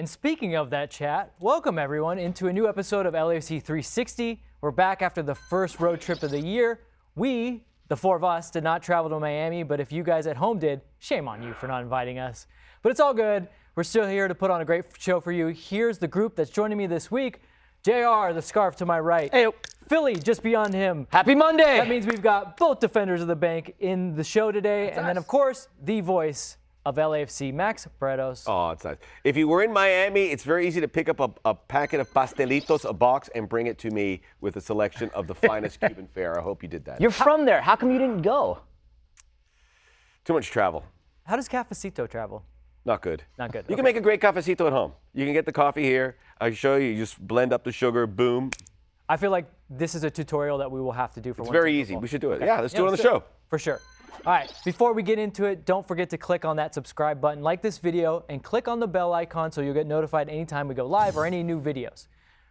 And speaking of that chat, welcome everyone into a new episode of LAFC 360. We're back after the first road trip of the year. We, the four of us, did not travel to Miami, but if you guys at home did, shame on you for not inviting us. But it's all good. We're still here to put on a great show for you. Here's the group that's joining me this week. JR, the scarf to my right. Hey, Philly, just beyond him. happy Monday. That means we've got both defenders of the bank in the show today. and then, of course, the voice of LAFC, Max Bretos. Oh, it's nice. If you were in Miami, it's very easy to pick up a, a packet of pastelitos, a box, and bring it to me with a selection of the finest Cuban fare. I hope you did that. You're from there. How come you didn't go? Too much travel. How does Cafecito travel? Not good. Not good. You Okay. can make a great cafecito at home. You can get the coffee here. I show you. You just blend up the sugar, boom. I feel like this is a tutorial that we will have to do for It's very easy. Bowl. We should do it. Yeah, let's do it on the let's show. For sure. All right, before we get into it, don't forget to click on that subscribe button, like this video, and click on the bell icon so you'll get notified anytime we go live or any new videos.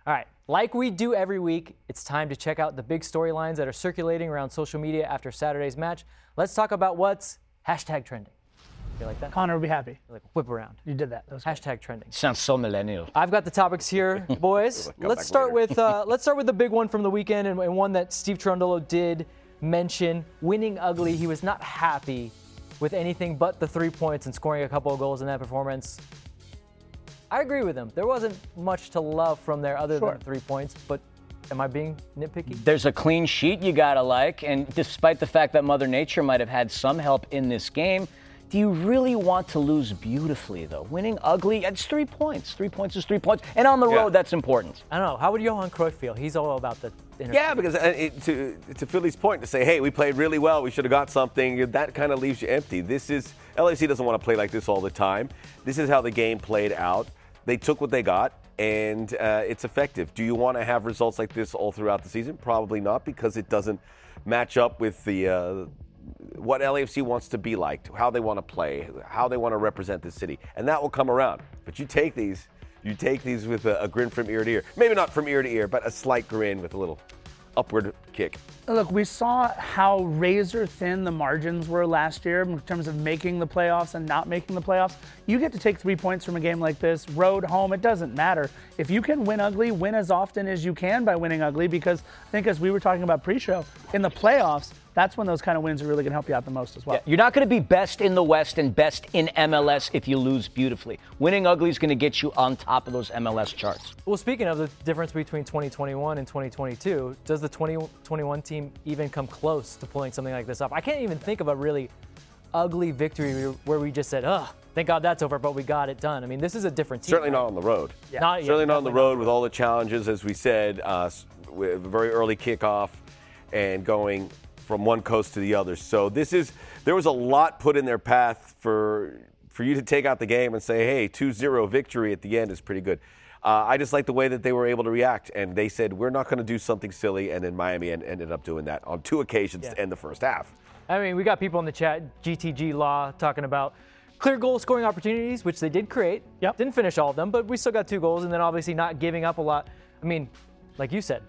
All right, like we do every week, it's time to check out the big storylines that are circulating around social media after Saturday's match. Let's talk about what's hashtag trending. You like that? Connor will be happy. Like whip around. You did that. that was good. Hashtag trending. Sounds so millennial. I've got the topics here, boys. Let's start later. with uh, let's start with the big one from the weekend and, and one that Steve Cherundolo did mention. Winning ugly, he was not happy with anything but the three points and scoring a couple of goals in that performance. I agree with him. There wasn't much to love from there other Sure. than three points, but am I being nitpicky? There's a clean sheet you gotta like, and despite the fact that Mother Nature might have had some help in this game, do you really want to lose beautifully though? Winning ugly, it's three points. Three points is three points, and on the Yeah. road, that's important. I don't know. How would Johan Cruyff feel? He's all about the inner Yeah, because uh, it, to, to Philly's point, to say, hey, we played really well, we should have got something, that kind of leaves you empty. This is, LAC doesn't want to play like this all the time. This is how the game played out. They took what they got, and uh, it's effective. Do you want to have results like this all throughout the season? Probably not, because it doesn't match up with the. Uh, what LAFC wants to be like, how they want to play, how they want to represent the city, and that will come around. But you take these, you take these with a, a grin from ear to ear. Maybe not from ear to ear, but a slight grin with a little upward kick. Look, we saw how razor thin the margins were last year in terms of making the playoffs and not making the playoffs. You get to take three points from a game like this, road, home, it doesn't matter. If you can win ugly, win as often as you can by winning ugly, because I think as we were talking about pre show, in the playoffs, that's when those kind of wins are really going to help you out the most as well. You're not going to be best in the West and best in MLS if you lose beautifully. Winning ugly is going to get you on top of those MLS charts. Well, speaking of the difference between 2021 and 2022, does the 2021 team even come close to pulling something like this off? I can't even think of a really ugly victory where we just said, "Oh, thank God that's over," but we got it done. I mean, this is a different team. Certainly not on the road. Not yet, Certainly not on the definitely road with all the challenges, as we said, uh, with a very early kickoff and going from one coast to the other. So this is there was a lot put in their path for for you to take out the game and say, hey, 2-0 victory at the end is pretty good. Uh, I just like the way that they were able to react, and they said we're not going to do something silly, and then Miami en- ended up doing that on two occasions Yeah. to end the first half. I mean, we got people in the chat, GTG Law, talking about clear goal scoring opportunities, which they did create. Yep. Didn't finish all of them, but we still got two goals, and then obviously not giving up a lot. I mean, like you said,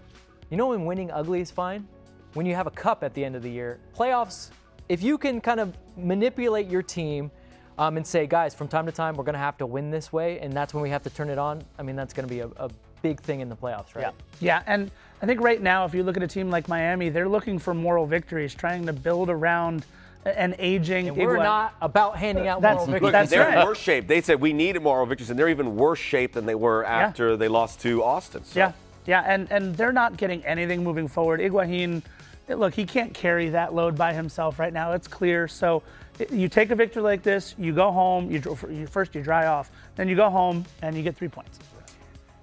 you know when winning ugly is fine? When you have a cup at the end of the year. Playoffs, if you can kind of manipulate your team um, and say, guys, from time to time, we're going to have to win this way, and that's when we have to turn it on, I mean, that's going to be a, a big thing in the playoffs, right? Yeah. Yeah, and I think right now, if you look at a team like Miami, they're looking for moral victories, trying to build around an aging. And we're not about handing out That's- moral Look, victories. that's they're right. in worse shape. They said we needed moral victories, and they're even worse shape than they were after they lost to Austin. So. Yeah, yeah, and and they're not getting anything moving forward. Iguain, eh, look, he can't carry that load by himself right now. It's clear. So eh, you take a victory like this, you go home. You, you first you dry off, then you go home and you get three points.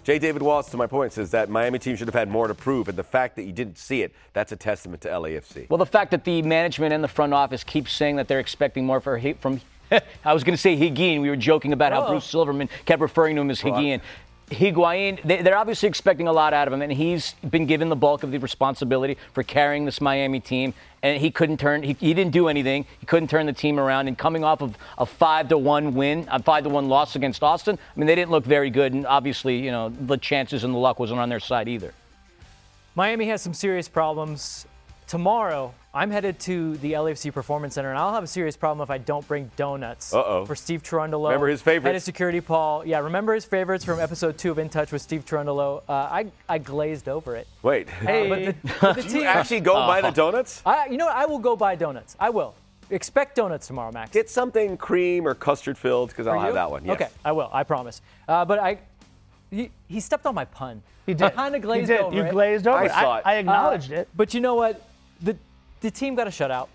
J. David Wallace, to my point, says that Miami team should have had more to prove, and the fact that you didn't see it, that's a testament to LAFC. Well, the fact that the management and the front office keep saying that they're expecting more for from, I was going to say Higuain. We were joking about how Oh. Bruce Silverman kept referring to him as Higuain. Higuain, they, they're obviously expecting a lot out of him, and he's been given the bulk of the responsibility for carrying this Miami team. And he couldn't turn, he, he didn't do anything. He couldn't turn the team around. And coming off of a five to one win, a five to one loss against Austin, I mean, they didn't look very good. And obviously, you know, the chances and the luck wasn't on their side either. Miami has some serious problems. Tomorrow, I'm headed to the LAFC Performance Center, and I'll have a serious problem if I don't bring donuts Uh-oh. for Steve Cherundolo. Remember his favorites? Head of security, Paul. Yeah, remember his favorites from episode two of In Touch with Steve Cherundolo. Uh, I, I glazed over it. Wait. Hey, But the, but the You actually go buy the donuts? I, you know what? I will go buy donuts. I will. Expect donuts tomorrow, Max. Get something cream or custard filled because I'll For have that one. Yes. Okay, I will. I promise. Uh, but I, he, he stepped on my pun. he did. Kind of He glazed did. over You it. glazed over I it. saw I. I acknowledged Uh, it. But you know what? The the team got a shutout.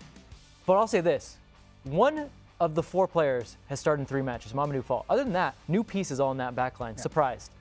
But I'll say this: one of the four players has started in three matches. Mamadou Fall. Other than that, new pieces all in that back line. Surprised.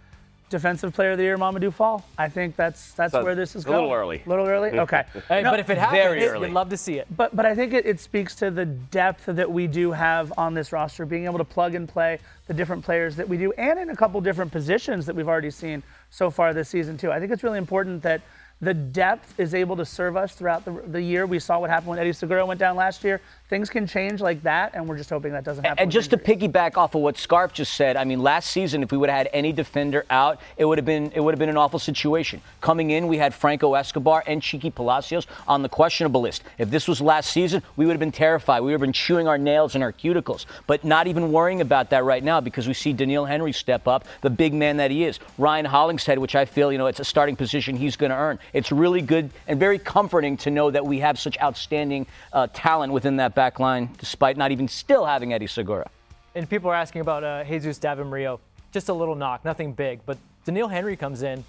Defensive Player of the Year, Mamadou Fall. I think that's that's So, where this is going. a little early. A little early. Okay. Hey, No, but if it happens, early. you'd love to see it. But but I think it, it speaks to the depth that we do have on this roster, being able to plug and play the different players that we do, and in a couple different positions that we've already seen so far this season too. I think it's really important that the depth is able to serve us throughout the, the year. We saw what happened when Eddie Segura went down last year. Things can change like that, and we're just hoping that doesn't happen. And just to piggyback off of what Scarf just said, I mean, last season, if we would have had any defender out, it would have been it would have been an awful situation. Coming in, we had Franco Escobar and Chiqui Palacios on the questionable list. If this was last season, we would have been terrified. We would have been chewing our nails and our cuticles. But not even worrying about that right now because we see Doneil Henry step up, the big man that he is. Ryan Hollingshead, which I feel, you know, it's a starting position he's going to earn. It's really good and very comforting to know that we have such outstanding uh, talent within that back line, despite not even still having Eddie Segura. And people are asking about uh, Jesus David Murillo, Just a little knock, nothing big. But Doneil Henry comes in,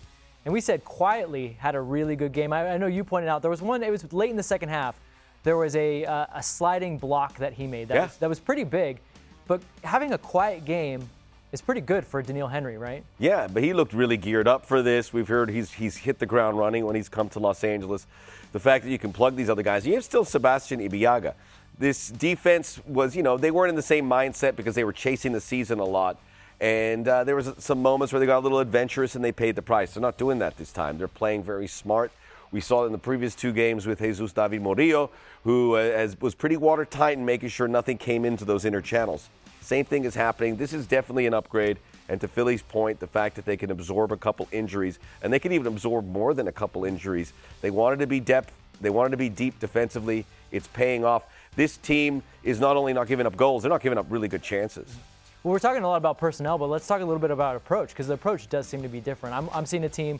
and we said quietly had a really good game. I, I know you pointed out there was one. It was late in the second half. There was a uh, a sliding block that he made. That Yeah. was, that was pretty big. But having a quiet game is pretty good for Doneil Henry, right? Yeah, but he looked really geared up for this. We've heard he's he's hit the ground running when he's come to Los Angeles. The fact that you can plug these other guys, you have still Sebastien Ibeagha. This defense was, you know, they weren't in the same mindset because they were chasing the season a lot. And uh, there was some moments where they got a little adventurous and they paid the price. They're not doing that this time. They're playing very smart. We saw it in the previous two games with Jesus David Murillo, who uh, has, was pretty watertight and making sure nothing came into those inner channels. Same thing is happening. This is definitely an upgrade. And to Philly's point, the fact that they can absorb a couple injuries, and they can even absorb more than a couple injuries. They wanted to be depth. They wanted to be deep defensively. It's paying off. This team is not only not giving up goals, they're not giving up really good chances. Well, we're talking a lot about personnel, but let's talk a little bit about approach because the approach does seem to be different. I'm, I'm seeing a team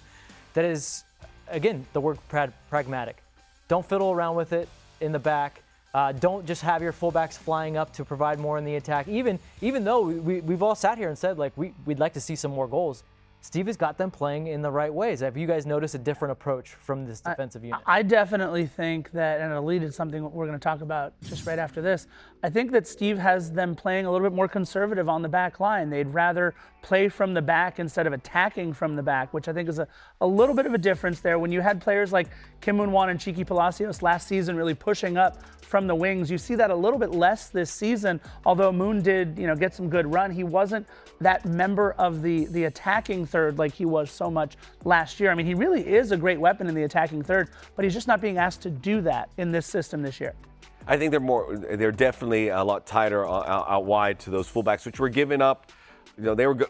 that is, again, the word prag- pragmatic. Don't fiddle around with it in the back. Uh, don't just have your fullbacks flying up to provide more in the attack. Even even though we, we've all sat here and said like we, we'd like to see some more goals, Steve has got them playing in the right ways. Have you guys noticed a different approach from this defensive unit? I definitely think that, and it'll lead to something we're going to talk about just right after this. I think that Steve has them playing a little bit more conservative on the back line. They'd rather play from the back instead of attacking from the back, which I think is a, a little bit of a difference there. When you had players like Kim Moon Hwan and Chiki Palacios last season really pushing up from the wings, you see that a little bit less this season. Although Moon did, you know, get some good run, he wasn't that member of the the attacking third like he was so much last year. I mean, he really is a great weapon in the attacking third, but he's just not being asked to do that in this system this year. I think they're more. They're definitely a lot tighter out, out wide to those fullbacks, which were giving up. You know, they were go,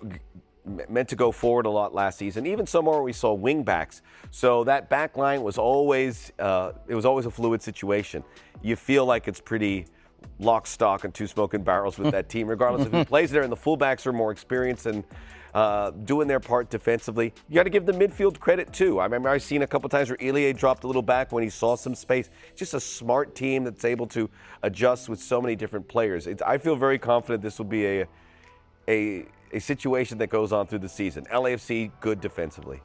meant to go forward a lot last season. Even somewhere we saw wingbacks. So that back line was always. Uh, it was always a fluid situation. You feel like it's pretty lock, stock, and two smoking barrels with that team, regardless of who plays there. And the fullbacks are more experienced and uh, doing their part defensively. You got to give the midfield credit too. I remember I've seen a couple times where Ilie dropped a little back when he saw some space. Just a smart team that's able to adjust with so many different players. It's, I feel very confident this will be a, a a situation that goes on through the season. LAFC good defensively.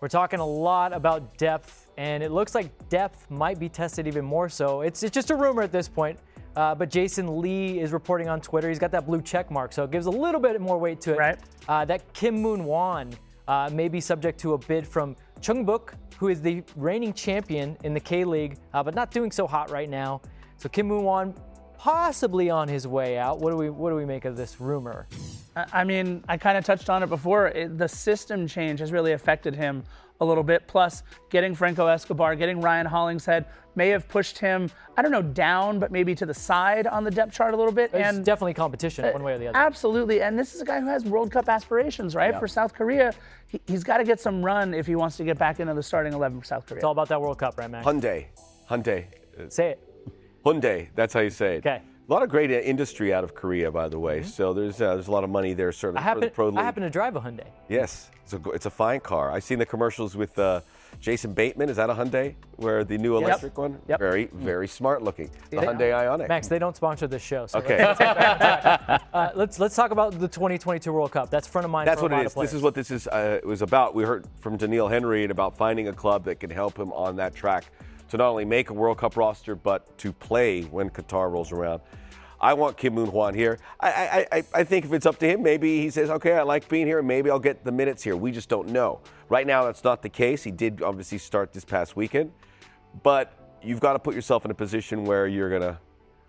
We're talking a lot about depth, and it looks like depth might be tested even more so. It's, it's just a rumor at this point. Uh, but Jason Lee is reporting on Twitter. He's got that blue check mark, so it gives a little bit more weight to it. Right. Uh, that Kim Moon Hwan uh, may be subject to a bid from Chung Jeonbuk, who is the reigning champion in the K League, uh, but not doing so hot right now. So Kim Moon Hwan possibly on his way out. What do we what do we make of this rumor? I I mean, I kind of touched on it before. It, the system change has really affected him a little bit. Plus, getting Franco Escobar, getting Ryan Hollingshead may have pushed him, I don't know, down, but maybe to the side on the depth chart a little bit. It's and definitely competition one way or the other. Absolutely. And this is a guy who has World Cup aspirations, right? For South Korea, he, he's got to get some run if he wants to get back into the starting 11 for South Korea. It's all about that World Cup, right, Max? Hyundai, Hyundai. Say it. Hyundai, that's how you say it. Okay. A lot of great uh, industry out of Korea, by the way. So there's uh, there's a lot of money there, certainly I for the happen, pro. I happen to drive a Hyundai. Yes, it's a it's a fine car. I've seen the commercials with uh, Jason Bateman. Is that a Hyundai? Where the new electric one? Yep. Very very smart looking. The They- Hyundai Ioniq. Max, they don't sponsor this show. So Okay. uh, let's let's talk about the 2022 World Cup. That's front of mind. That's for a what lot it of is. This is what this is uh, was about. We heard from Doneil Henry and about finding a club that can help him on that track to not only make a World Cup roster but to play when Qatar rolls around. I want Kim Moon Hwan here. I, I, I, I think if it's up to him, maybe he says, okay, I like being here, maybe I'll get the minutes here. We just don't know. Right now, that's not the case. He did obviously start this past weekend, but you've got to put yourself in a position where you're gonna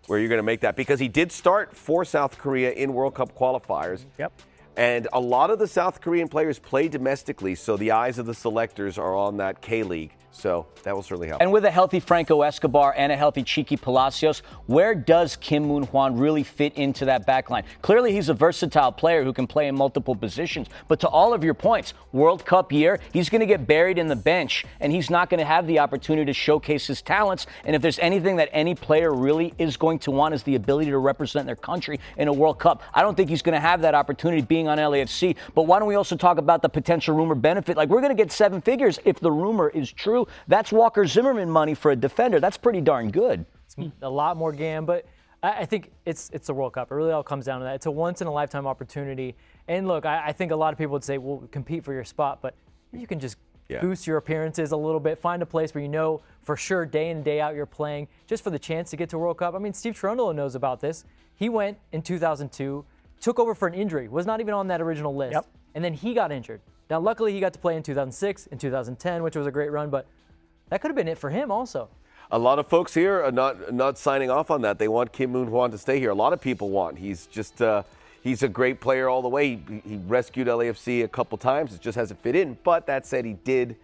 where you're gonna make that because he did start for South Korea in World Cup qualifiers. Yep. And a lot of the South Korean players play domestically, so the eyes of the selectors are on that K League. So that will certainly help. And with a healthy Franco Escobar and a healthy Cheeky Palacios, where does Kim Moon Hwan really fit into that back line? Clearly, he's a versatile player who can play in multiple positions. But to all of your points, World Cup year, he's going to get buried in the bench and he's not going to have the opportunity to showcase his talents. And if there's anything that any player really is going to want is the ability to represent their country in a World Cup. I don't think he's going to have that opportunity being on LAFC. But why don't we also talk about the potential rumor benefit? Like, we're going to get seven figures if the rumor is true. That's Walker Zimmerman money for a defender. That's pretty darn good. It's a lot more GAM, but I, I think it's it's the World Cup. It really all comes down to that. It's a once in a lifetime opportunity. And look, I, I think a lot of people would say, "Well, compete for your spot," but you can just Yeah. boost your appearances a little bit. Find a place where you know for sure day in and day out you're playing, just for the chance to get to World Cup. I mean, Steve Cherundolo knows about this. He went in 2002, took over for an injury, was not even on that original list, Yep. and then he got injured. Now, luckily, he got to play in 2006 and 2010, which was a great run, but that could have been it for him also. a lot of folks here are not not signing off on that. They want Kim Moon Hwan to stay here. A lot of people want. He's just uh, he's a great player all the way. He, he rescued LAFC a couple times. It just hasn't fit in. But that said, he did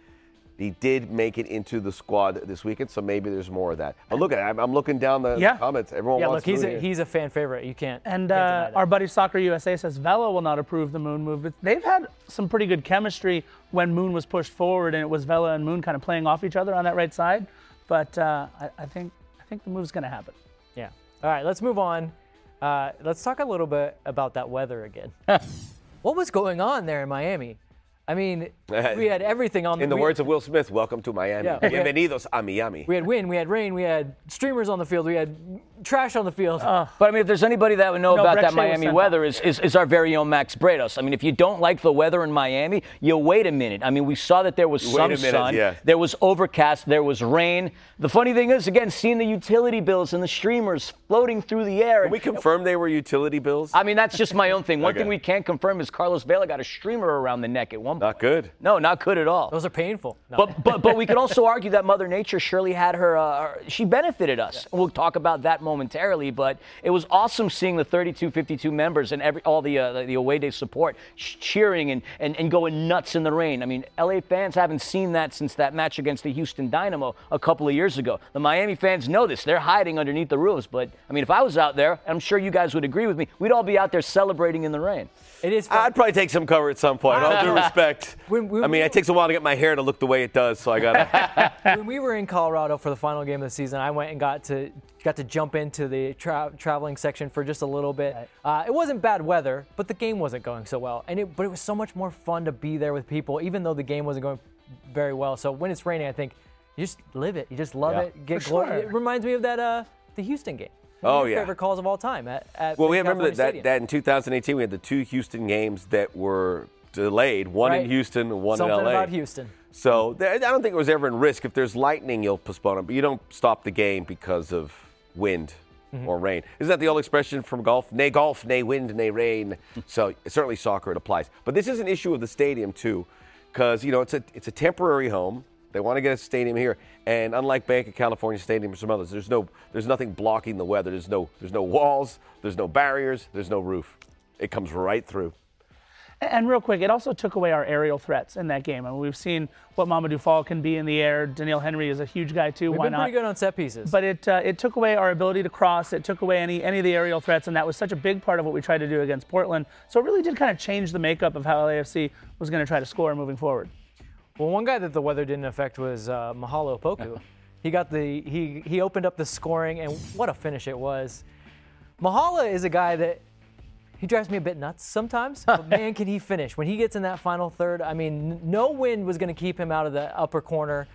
he did make it into the squad this weekend. So maybe there's more of that. But look at. I'm, I'm looking down the Yeah. comments. Everyone Yeah, wants look, he's Moon a, he's a fan favorite. You can't. And can't uh, deny that. our buddy Soccer USA says Vela will not approve the Moon move. But they've had some pretty good chemistry when Moon was pushed forward, and it was Vela and Moon kind of playing off each other on that right side. But uh, I, I think I think the move's going to happen. Yeah. All right, let's move on. Uh, let's talk a little bit about that weather again. what was going on there in Miami? I mean, we had everything on. In the we, words of Will Smith, welcome to Miami. Yeah, we had- Bienvenidos a Miami. we had wind, we had rain, we had streamers on the field, we had trash on the field. Uh, but I mean, if there's anybody that would know No, about Brett that Shea Miami weather, is, is, is our very own Max Bretos. I mean, if you don't like the weather in Miami, you wait a minute. I mean, we saw that there was Wait some minute, sun, yeah. there was overcast, there was rain. The funny thing is, again, seeing the utility bills and the streamers floating through the air. Can we confirm they were utility bills? I mean, that's just my own thing. One Okay. thing we can't confirm is Carlos Vela got a streamer around the neck at one point. Not good. No, not good at all. Those are painful. No. But, but but we could also argue that Mother Nature surely had her. Uh, she benefited us. And We'll talk about that momentarily. But it was awesome seeing the 32, 52 members and every all the uh, the away day support cheering and, and and going nuts in the rain. I mean, LA fans haven't seen that since that match against the Houston Dynamo a couple of years ago. The Miami fans know this. They're hiding underneath the roofs. But I mean, if I was out there, I'm sure you guys would agree with me. We'd all be out there celebrating in the rain. It is. Fun. I'd probably take some cover at some point. All due respect. When- when I mean, we- it takes a while to get my hair to look the way it does, so I gotta. when we were in Colorado for the final game of the season, I went and got to got to jump into the tra- traveling section for just a little bit. Uh, it wasn't bad weather, but the game wasn't going so well. And it, but it was so much more fun to be there with people, even though the game wasn't going very well. So when it's raining, I think you just live it. You just love Yeah. it. Get glory. sure. It reminds me of that uh, the Houston game. Oh, your yeah. Favorite calls of all time at, at Well, we remember that, that, that in 2018 we had the two Houston games that were delayed. One Right. in Houston, one Something in LA. about Houston. So I don't think it was ever in risk. If there's lightning, you'll postpone it, but you don't stop the game because of wind Mm-hmm. or rain. Isn't that the old expression from golf? Nay golf, nay wind, nay rain. so certainly soccer it applies. But this is an issue of the stadium too, because you know it's a it's a temporary home. They want to get a stadium here, and unlike Bank of California Stadium or some others, there's no there's nothing blocking the weather. There's no there's no walls, there's no barriers, there's no roof. It comes right through. And real quick, it also took away our aerial threats in that game. I mean, we've seen what Mamadou Fall can be in the air. Doneil Henry is a huge guy too. We've Why been not? pretty good on set pieces. But it uh, it took away our ability to cross. It took away any any of the aerial threats, and that was such a big part of what we tried to do against Portland. So it really did kind of change the makeup of how LAFC was going to try to score moving forward. Well, one guy that the weather didn't affect was uh, Mahala Opoku. He got the he he opened up the scoring, and what a finish it was. Mahala is a guy that he drives me a bit nuts sometimes, but man, can he finish when he gets in that final third? I mean, n- no wind was going to keep him out of the upper corner.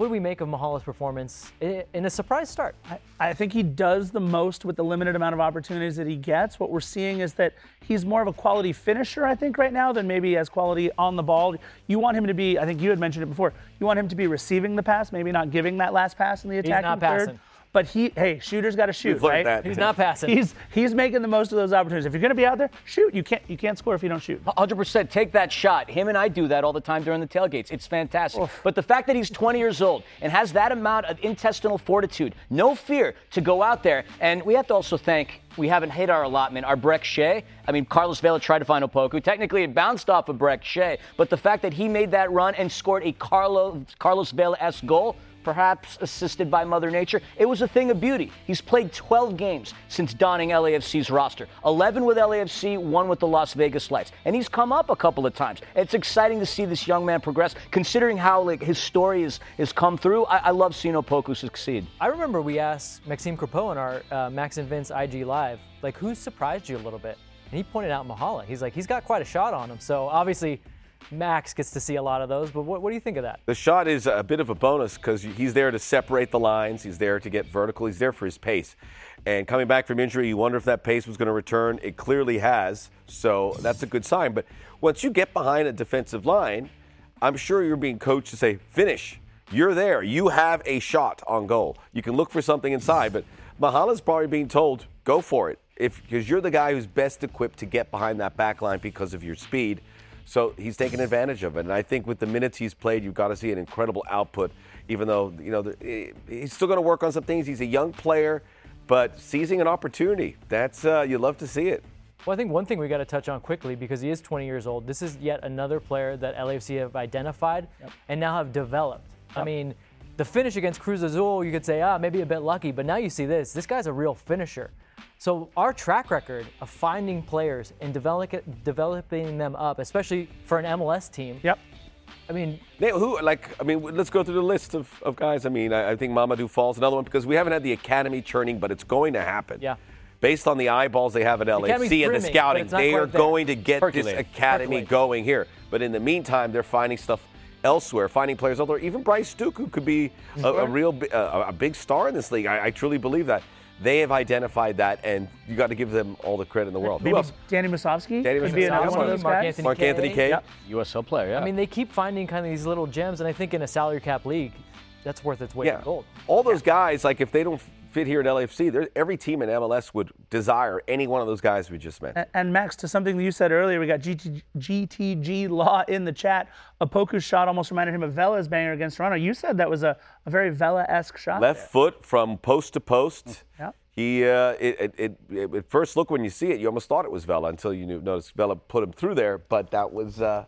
What do we make of Mahala's performance in a surprise start? I think he does the most with the limited amount of opportunities that he gets. What we're seeing is that he's more of a quality finisher, I think, right now than maybe as quality on the ball. You want him to be, I think you had mentioned it before, you want him to be receiving the pass, maybe not giving that last pass in the attacking not third. passing. But he, hey, shooter's got to shoot, We've right? that. He's not passing. He's he's making the most of those opportunities. If you're going to be out there, shoot. You can't you can't score if you don't shoot. 100% take that shot. Him and I do that all the time during the tailgates. It's fantastic. But the fact that he's 20 years old and has that amount of intestinal fortitude, no fear to go out there, and we have to also thank. We haven't hit our allotment. Our Brek Shea. I mean, Carlos Vela tried to find Opoku. Technically, it bounced off of Brek Shea. But the fact that he made that run and scored a Carlo, Carlos Vela-esque goal, perhaps assisted by Mother Nature. It was a thing of beauty. He's played 12 games since donning LAFC's roster 11 with LAFC, one with the Las Vegas Lights. And he's come up a couple of times. It's exciting to see this young man progress, considering how like his story is, is come through. I, I love seeing Opoku succeed. I remember we asked Maxime Crepeau in our uh, Max and Vince IG Live, like, who surprised you a little bit? And he pointed out Mahala. He's like, he's got quite a shot on him. So obviously, Max gets to see a lot of those. But what, what do you think of that? The shot is a bit of a bonus because he's there to separate the lines. He's there to get vertical. He's there for his pace. And coming back from injury, you wonder if that pace was going to return. It clearly has. So that's a good sign. But once you get behind a defensive line, I'm sure you're being coached to say, finish. You're there. You have a shot on goal. You can look for something inside. But Mahala's probably being told, go for it. If because you're the guy who's best equipped to get behind that back line because of your speed. So he's taken advantage of it. And I think with the minutes he's played, you've got to see an incredible output, even though, you know, he's still going to work on some things. He's a young player, but seizing an opportunity, that's, uh, you love to see it. Well, I think one thing we got to touch on quickly because he is 20 years old. This is yet another player that LAFC have identified and now have developed. I mean, the finish against Cruz Azul, you could say, ah, maybe a bit lucky, but now you see this. This guy's a real finisher. So our track record of finding players and develop, developing them up, especially for an MLS team. Yep. I mean, They- Who, like, I mean, let's go through the list of, of guys. I mean, I, I think Mamadou Falls another one because we haven't had the academy churning, but it's going to happen. Yeah. Based on the eyeballs they have at academy's LAFC and the brimming, but scouting, they are there. going to get this academy Percolating. going here. But in the meantime, they're finding stuff elsewhere, finding players elsewhere. Even Bryce Duke, who could be a, a real a, a big star in this league. I, I truly believe that. They have identified that, and you got to give them all the credit in the world. Who else? Danny Musovski Danny could be another Musovski. one Mark. Anthony Mark Kaye. Anthony Kaye. Yep. USL player, yeah. I mean, they keep finding kind of these little gems, and I think in a salary cap league, that's worth its weight Yeah. in gold. All those guys, like if they don't fit here at LAFC, there- every team in MLS would desire any one of those guys we just mentioned. And- And Max, to something that you said earlier, we got GT, GTG Law in the chat. Opoku's shot almost reminded him of Vela's banger against Toronto. You said that was a, a very Vela-esque shot. Left there. foot from post to post. Yep. He, uh, it, it, it, it- at first look when you see it, you almost thought it was Vela until you knew, noticed Vela put him through there. But that was uh,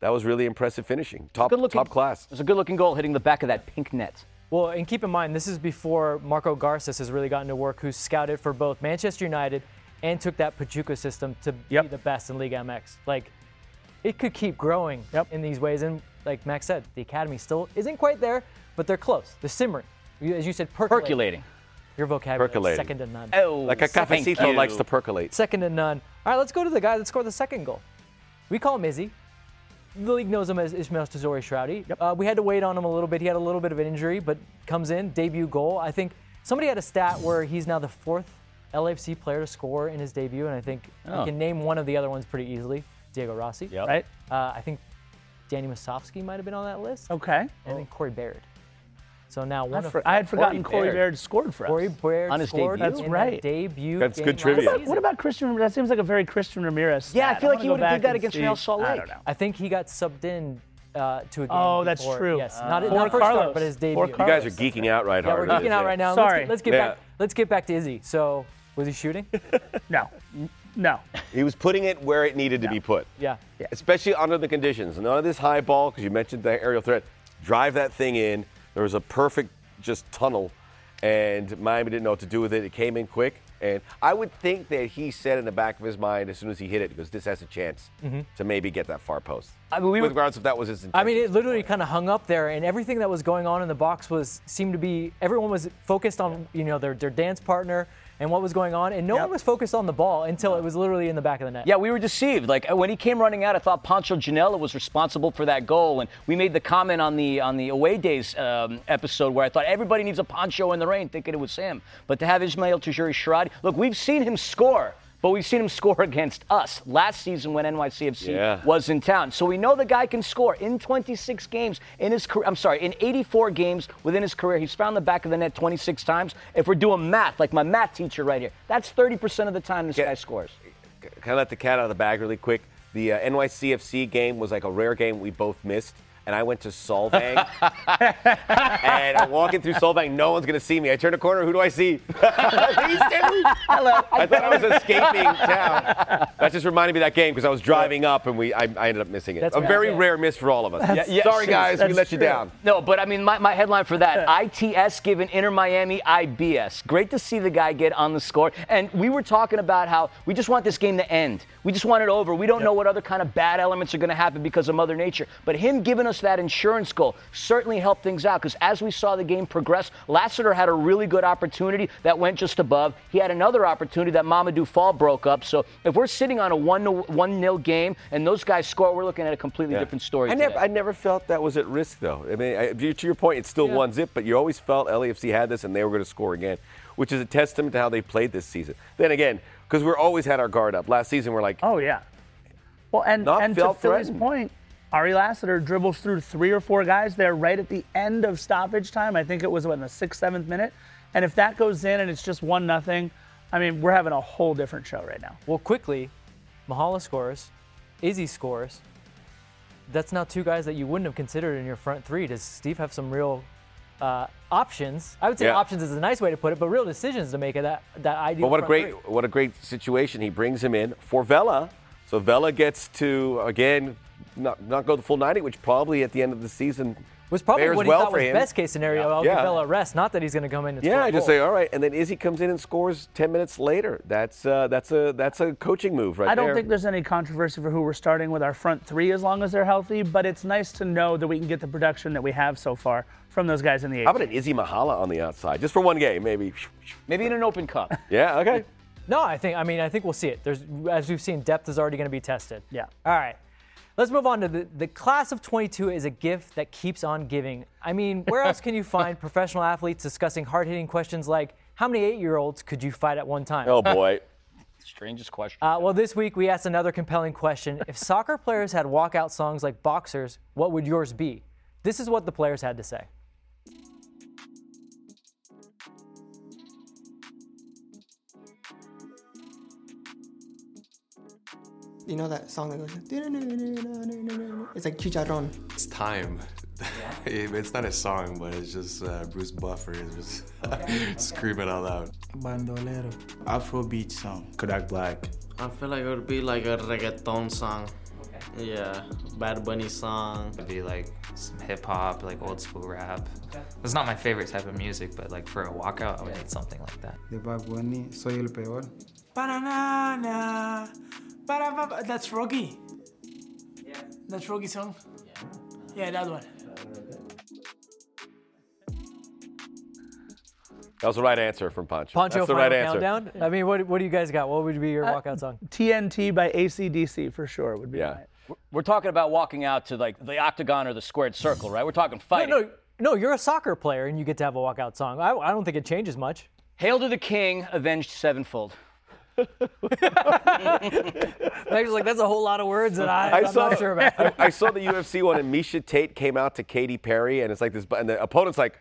that was really impressive finishing, top Good looking, top class. It was a good looking goal hitting the back of that pink net. Well, and keep in mind, this is before Marco Garces has really gotten to work, who's scouted for both Manchester United and took that Pachuca system to be the best in Liga MX. Like, it could keep growing Yep. in these ways. And like Max said, the academy still isn't quite there, but they're close. They're simmering. As you said, percolating. Percolating. Your vocabulary is Percolating. second to none. Oh, Like a cafecito likes to percolate. Second to none. All right, let's go to the guy that scored the second goal. We call him Izzy. The league knows him as Ismael Tajouri-Shradi. Uh, we had to wait on him a little bit. He had a little bit of an injury, but comes in, debut goal. I think somebody had a stat where he's now the fourth LFC player to score in his debut, and I think Oh. you can name one of the other ones pretty easily. Diego Rossi. Yep. Right? Uh, I think Danny Musovski might have been on that list. Okay. And then Corey Baird. So now I, one of for- I had forgotten Corey Corey Baird. Baird scored for us. Corey Baird On his scored debut? That's right. debut. That's game good last trivia. season. What about Christian? That seems like a very Christian Ramirez. Yeah, I stat. feel like wanna he would've did that against see. Real Salt I don't know. I think he got subbed in uh, to a game. Oh, that's true. Yes, Uh, not, for not first Carlos. start, but his For debut. You guys are Carlos. geeking out right Yeah, hard. we're geeking out right now. Sorry. Let's, let's get Yeah. back. Let's get back to Izzy. So, was he shooting? No, no. He was putting it where it needed to be put. yeah. especially under the conditions. None of this high ball, because you mentioned the aerial threat. Drive that thing in. There was a perfect just tunnel, and Miami didn't know what to do with it. It came in quick. And I would think that he said in the back of his mind as soon as he hit it, because this has a chance mm-hmm. to maybe get that far post. I mean, we were- regardless if that was his intention. I mean, it literally kind of hung up there, and everything that was going on in the box was seemed to be everyone was focused on you know their their dance partner and what was going on, and no Yep. one was focused on the ball until it was literally in the back of the net. Yeah, we were deceived. Like when he came running out, I thought Pancho Ginella was responsible for that goal, and we made the comment on the on the away days um, episode where I thought everybody needs a Pancho in the rain, thinking it was Sam. But to have Ismael Tajouri-Shradi, look, we've seen him score. But we've seen him score against us last season when NYCFC Yeah. was in town. So we know the guy can score in 26 games in his career. I'm sorry, in 84 games within his career. He's found the back of the net 26 times. If we're doing math, like my math teacher right here, that's 30% of the time this Yeah. guy scores. Can I let the cat out of the bag really quick? The uh, NYCFC game was like a rare game we both missed. And I went to Solvang. and I'm walking through Solvang. No one's going to see me. I turn a corner. Who do I see? These two. Hello. I thought I was escaping town. That just reminded me of that game because I was driving up and we I, I ended up missing it. That's a right. very Yeah. rare miss for all of us. Yeah, yeah, Sorry, guys. We let you down. No, but I mean, my, my headline for that ITS given Inter Miami IBS. Great to see the guy get on the score. And we were talking about how we just want this game to end. We just want it over. We don't know what other kind of bad elements are going to happen because of Mother Nature. But him giving us that insurance goal certainly helped things out because as we saw the game progress, Lassiter had a really good opportunity that went just above. He had another opportunity that Mamadou Fall broke up. So if we're sitting on a 1 1 0 game and those guys score, we're looking at a completely Yeah. different story. I never, today. I never felt that was at risk, though. I mean, I, to your point, it's still Yeah. one zip, but you always felt LAFC had this and they were going to score again, which is a testament to how they played this season. Then again, because we're always had our guard up. Last season, we're like, Oh yeah. Well, and Not and to felt Philly's point, Ari Lassiter dribbles through three or four guys there right at the end of stoppage time. I think it was what, in the sixth, seventh minute. And if that goes in and it's just one nothing, I mean, we're having a whole different show right now. Well, quickly, Mahala scores, Izzy scores. That's now two guys that you wouldn't have considered in your front three. Does Steve have some real uh, options? I would say Yeah. options is a nice way to put it, but real decisions to make it that that ideal. But what a great, three. what a great situation. He brings him in for Vela, so Vela gets to again not not go the full 90, which probably at the end of the season was probably fares what he well thought for was him. best case scenario. I'll Yeah. give Vela a rest. Not that he's going to come in and Yeah, score a I just goal. say all right, and then Izzy comes in and scores 10 minutes later. That's uh, that's a that's a coaching move right there. I don't there. think there's any controversy for who we're starting with our front three as long as they're healthy, but it's nice to know that we can get the production that we have so far from those guys in the eight. How about an Izzy Mahala on the outside, just for one game, maybe? Maybe in an open cup. Yeah, okay. No, I think I mean I think we'll see it. There's as we've seen, depth is already going to be tested. Yeah. All right. Let's move on to the, the class of 22 is a gift that keeps on giving. I mean, where else can you find professional athletes discussing hard-hitting questions like how many eight-year-olds could you fight at one time? Oh boy. Strangest question. Uh, well, this week we asked another compelling question. If soccer players had walkout songs like boxers, what would yours be? This is what the players had to say. You know that song that goes. It's like chicharron. It's time. It- it's not a song, but it's just uh, Bruce Buffer is just screaming all out. Bandolero. Afrobeat song. Kodak Black. I feel like it would be like a reggaeton song. Yeah, Bad Bunny song. It'd be like some hip hop, like old school rap. It's not my favorite type of music, but like for a walkout, I would need something like that. De Bad Bunny. Soy el peor. Banana, ba That's Rocky. Yeah. That's Rocky song. Yeah, that one. That was the right answer from Pancho. Poncho, That's the final right answer. countdown. I mean, what, what do you guys got? What would be your uh, walkout song? TNT by AC/DC for sure would be Yeah. mine. We're talking about walking out to like the octagon or the squared circle, right? We're talking fighting. No, no, no. You're a soccer player and you get to have a walkout song. I, I don't think it changes much. Hail to the king, avenged sevenfold. Meg's like, that's a whole lot of words that I, I I'm saw, not sure about. I, I saw the UFC one, and Miesha Tate came out to Katy Perry, and it's like this, and the opponent's like,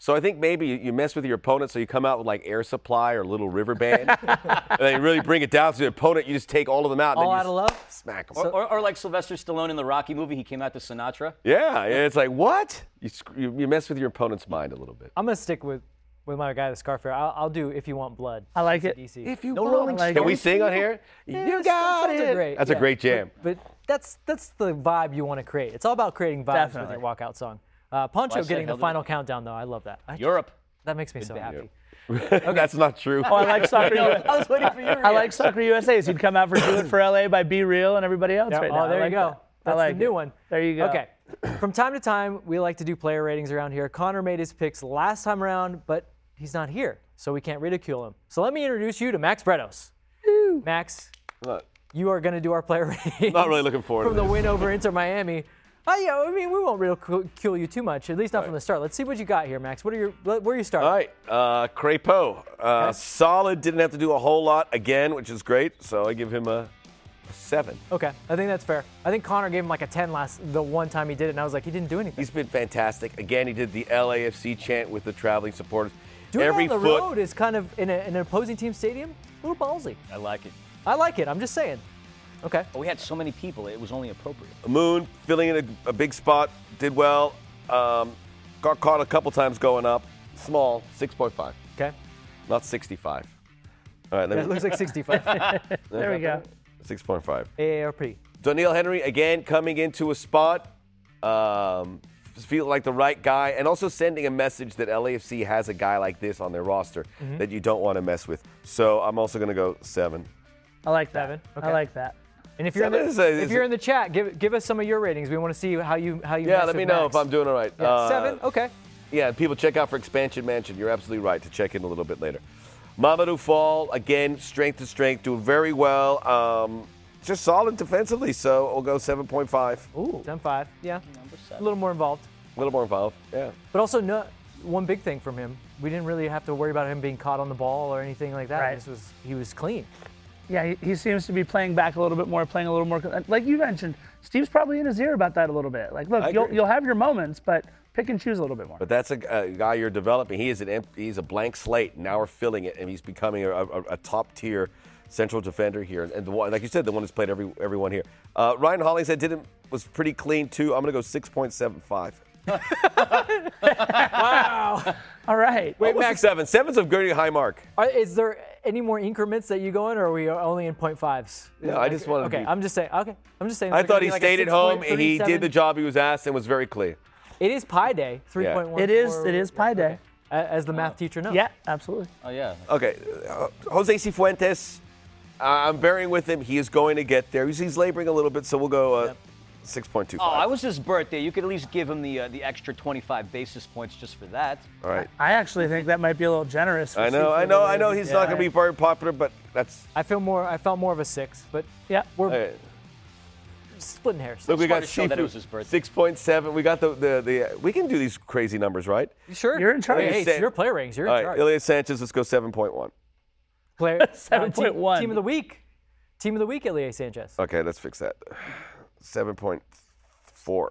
so I think maybe you, you mess with your opponent, so you come out with like Air Supply or Little River Band, and then you really bring it down to the opponent. You just take all of them out, and All then out of love? smack them. Or, or, or like Sylvester Stallone in the Rocky movie, he came out to Sinatra. yeah, yeah, it's like what? You, you you mess with your opponent's mind a little bit. I'm gonna stick with with my guy, the Scarfair. I'll, I'll do if you want blood. I like it. DC. If you No want, Rolling can Stones. we sing on here? You those got songs it. great, That's yeah. a great jam. But, but that's that's the vibe you want to create. It's all about creating vibes with your walkout song. Uh, Poncho Well, getting the final the- countdown though. I love that. I, Europe. That makes me so band. happy. That's not true. Oh, I like soccer. No, U- I was waiting for your I like soccer USA. So he'd come out for "Do It for LA" by Be Real and everybody else Yeah, right oh, now. I there like you go. that. That's I like the new it. one. There you go. Okay. From time to time, we like to do player ratings around here. Connor made his picks last time around, but he's not here, so we can't ridicule him. So let me introduce you to Max Bretos. Max, Not, you are going to do our player ratings. not really looking forward from to the this. win over Inter Miami. Oh, yeah, I mean, we won't ridicule you too much, at least not from the start. Let's see what you got here, Max. What are your, where are you starting? All right, uh, Crepeau, uh, solid. Didn't have to do a whole lot again, which is great. So I give him a, a seven. Okay, I think that's fair. I think Connor gave him like a 10 last, the one time he did it, and I was like, he didn't do anything. He's been fantastic. Again, he did the LAFC chant with the traveling supporters. Doing Every it on the foot. road is kind of in, a, in an opposing team stadium, a little ballsy. I like it. I like it. I'm just saying. Okay. But we had so many people, it was only appropriate. Moon filling in a, a big spot, did well. Um, got caught a couple times going up. Small, 6.5, Okay. not 65. All right, let me. it looks like 65. There we go. 6.5. AARP. Doneil Henry again coming into a spot, um, feel like the right guy, and also sending a message that LAFC has a guy like this on their roster Mm-hmm. that you don't want to mess with. So I'm also going to go seven. I like that. Seven, I like that. And if you're in the, is a- if you're in the chat, give give us some of your ratings. We want to see how you how you. Yeah, let me know Max. if I'm doing all right. Yeah, Uh, seven. Okay. Yeah, people check out for Expansion Mansion. You're absolutely right to check in a little bit later. Mamadou Fall, again, strength to strength, doing very well. Um, just solid defensively, so we'll go 7.5. Ooh. Ten five. Yeah. A little more involved, A little more involved. Yeah. but also no. One big thing from him, we didn't really have to worry about him being caught on the ball or anything like that. Right. This was he was clean. Yeah, he, he seems to be playing back a little bit more, playing a little more. Like you mentioned, Steve's probably in his ear about that a little bit. Like, look, you'll agree. you'll have your moments, but pick and choose a little bit more. But that's a, a guy you're developing. He is an emp- he's a blank slate. Now we're filling it, and he's becoming a, a, a top tier central defender here. And the one, like you said, the one who's played every everyone here. Uh, Ryan Hollingshead didn't was pretty clean too. I'm gonna go 6.75. wow. All right. Wait, Almost a Max, seven. Seven's a very high mark. are, is there any more increments that you go in, or are we only in point fives? No, I just wanted to Okay, be- I'm just saying. Okay, I'm just saying. I thought he like stayed at home. And He did the job he was asked and was very clear. It is Pi Day, 3.1. It is. It is Pi Day. As the math teacher knows. Yeah, absolutely. Oh, yeah. Okay, uh, Jose Cifuentes. I'm bearing with him. He is going to get there. He's, he's laboring a little bit, so we'll go uh, 6.25. Oh, it was his birthday. You could at least give him the uh, the extra 25 basis points just for that. All right. I actually think that might be a little generous. for I know, I know, I know. He's yeah. not going to be very popular, but that's. I feel more. I felt more of a six, but Yeah. we're Okay. splitting hairs. Look, we got to that it was his birthday. 6.7. We got the, the, the. We can do these crazy numbers, right? sure. You're in charge. Hey, Say- it's your player ratings. You're in right, charge. Ilie Sanchez, let's go 7.1. Player uh, 7.1. Team, team of the week. Team of the week, Ilie Sanchez. Okay, let's fix that. 7.4.